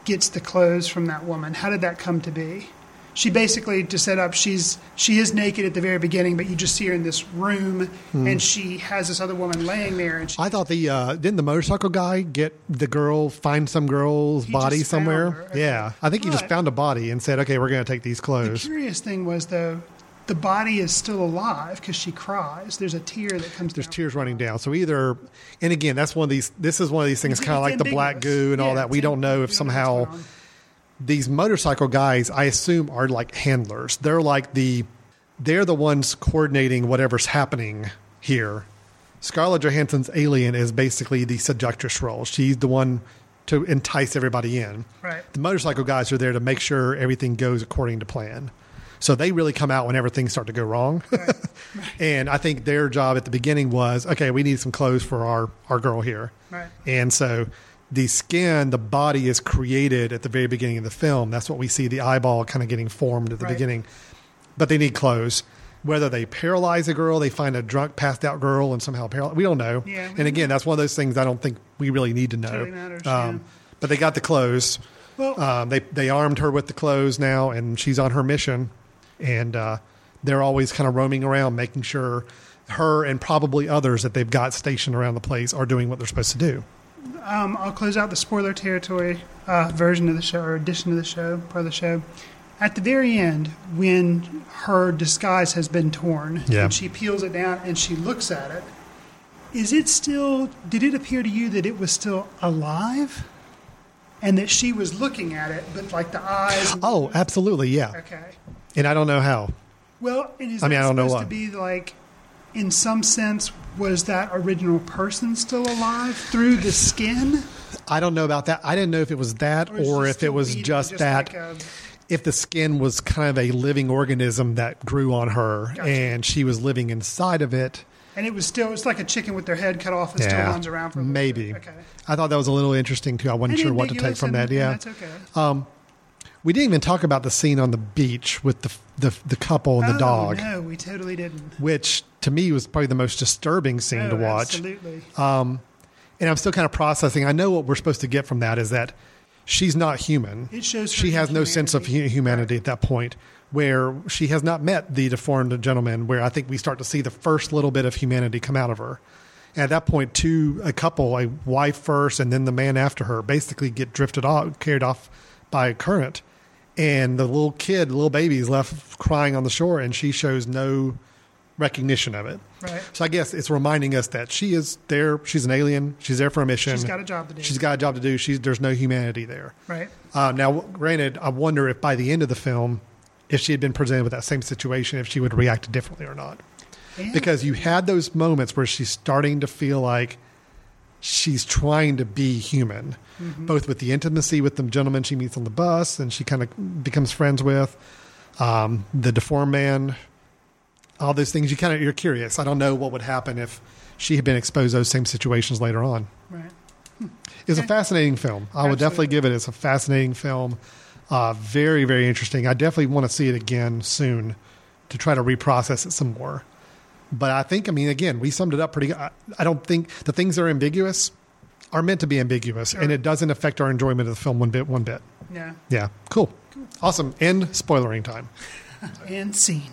gets the clothes from that woman? How did that come to be? She basically to set up she's she is naked at the very beginning, but you just see her in this room Hmm. and she has this other woman laying there and she I thought the uh, didn't the motorcycle guy get the girl find some girl's body somewhere? okay. Yeah, I think he just found a body and said, "Okay, we're going to take these clothes." the clothes." curious thing was though the body is still alive because she cries. There's a tear that comes There's down. tears running down. So either, and again, that's one of these. This is one of these things, kind of like the black goo and all that. We don't know if We don't know somehow what's going on. these motorcycle guys, I assume, are like handlers. They're like the, they're the ones coordinating whatever's happening here. Scarlett Johansson's alien is basically the seductress role. She's the one to entice everybody in. Right. The motorcycle guys are there to make sure everything goes according to plan. So they really come out whenever things start to go wrong. and I think their job at the beginning was, okay, we need some clothes for our, our girl here. Right. And so the skin, the body is created at the very beginning of the film. That's what we see the eyeball kind of getting formed at the Right. beginning. But they need clothes. Whether they paralyze a girl, they find a drunk, passed out girl and somehow paralyze. We don't know. Yeah, and again, that's one of those things I don't think we really need to know. Matters, um, yeah. But they got the clothes. Well- um, they they armed her with the clothes now, and she's on her mission. And uh, they're always kind of roaming around, making sure her and probably others that they've got stationed around the place are doing what they're supposed to do. Um, I'll close out the spoiler territory uh, version of the show or edition of the show, part of the show. At the very end, when her disguise has been torn Yeah. and she peels it down and she looks at it, is it still, did it appear to you that it was still alive? And that she was looking at it, but like the eyes. Oh, absolutely, yeah. Okay. And I don't know how. Well, and is I mean, I don't know supposed what. to be like, in some sense, was that original person still alive through the skin? I don't know about that. I didn't know if it was that Or or if it was just, just that. like a- if the skin was kind of a living organism that grew on her Gotcha. and she was living inside of it. And it was still, it's like a chicken with their head cut off and still runs around for a maybe. Okay. I thought that was a little interesting too. I wasn't And sure what to take from that. Yeah, That's okay. Um, we didn't even talk about the scene on the beach with the the, the couple and the oh, dog, No, we totally didn't. which to me was probably the most disturbing scene to Oh, watch. Absolutely. Um, and I'm still kind of processing. I know what we're supposed to get from that is that she's not human. It shows her she has no sense of humanity at that point, where she has not met the deformed gentleman. Where I think we start to see the first little bit of humanity come out of her. And at that point, two a couple, a wife first, and then the man after her, basically get drifted off, carried off by a current. And the little kid, little baby, is left crying on the shore, and she shows no recognition of it. Right. So I guess it's reminding us that she is there. She's an alien. She's there for a mission. She's got a job to do. She's got a job to do. She's there's no humanity there. Right. Uh, now, granted, I wonder if by the end of the film, if she had been presented with that same situation, if she would react differently or not. Yeah. Because you had those moments where she's starting to feel like she's trying to be human, Mhm. both with the intimacy with the gentleman she meets on the bus and she kind of becomes friends with, um, the deformed man, all those things. You kind of you're curious. I don't know what would happen if she had been exposed to those same situations later on. Right. It's a fascinating film. I would definitely give it. It's a fascinating film. Uh, very, very interesting. I definitely want to see it again soon to try to reprocess it some more. But I think, I mean, again, we summed it up pretty good. I, I don't think the things that are ambiguous are meant to be ambiguous, and it doesn't affect our enjoyment of the film one bit. One bit. Yeah. Yeah. Cool. Awesome. End spoilering time. And scene.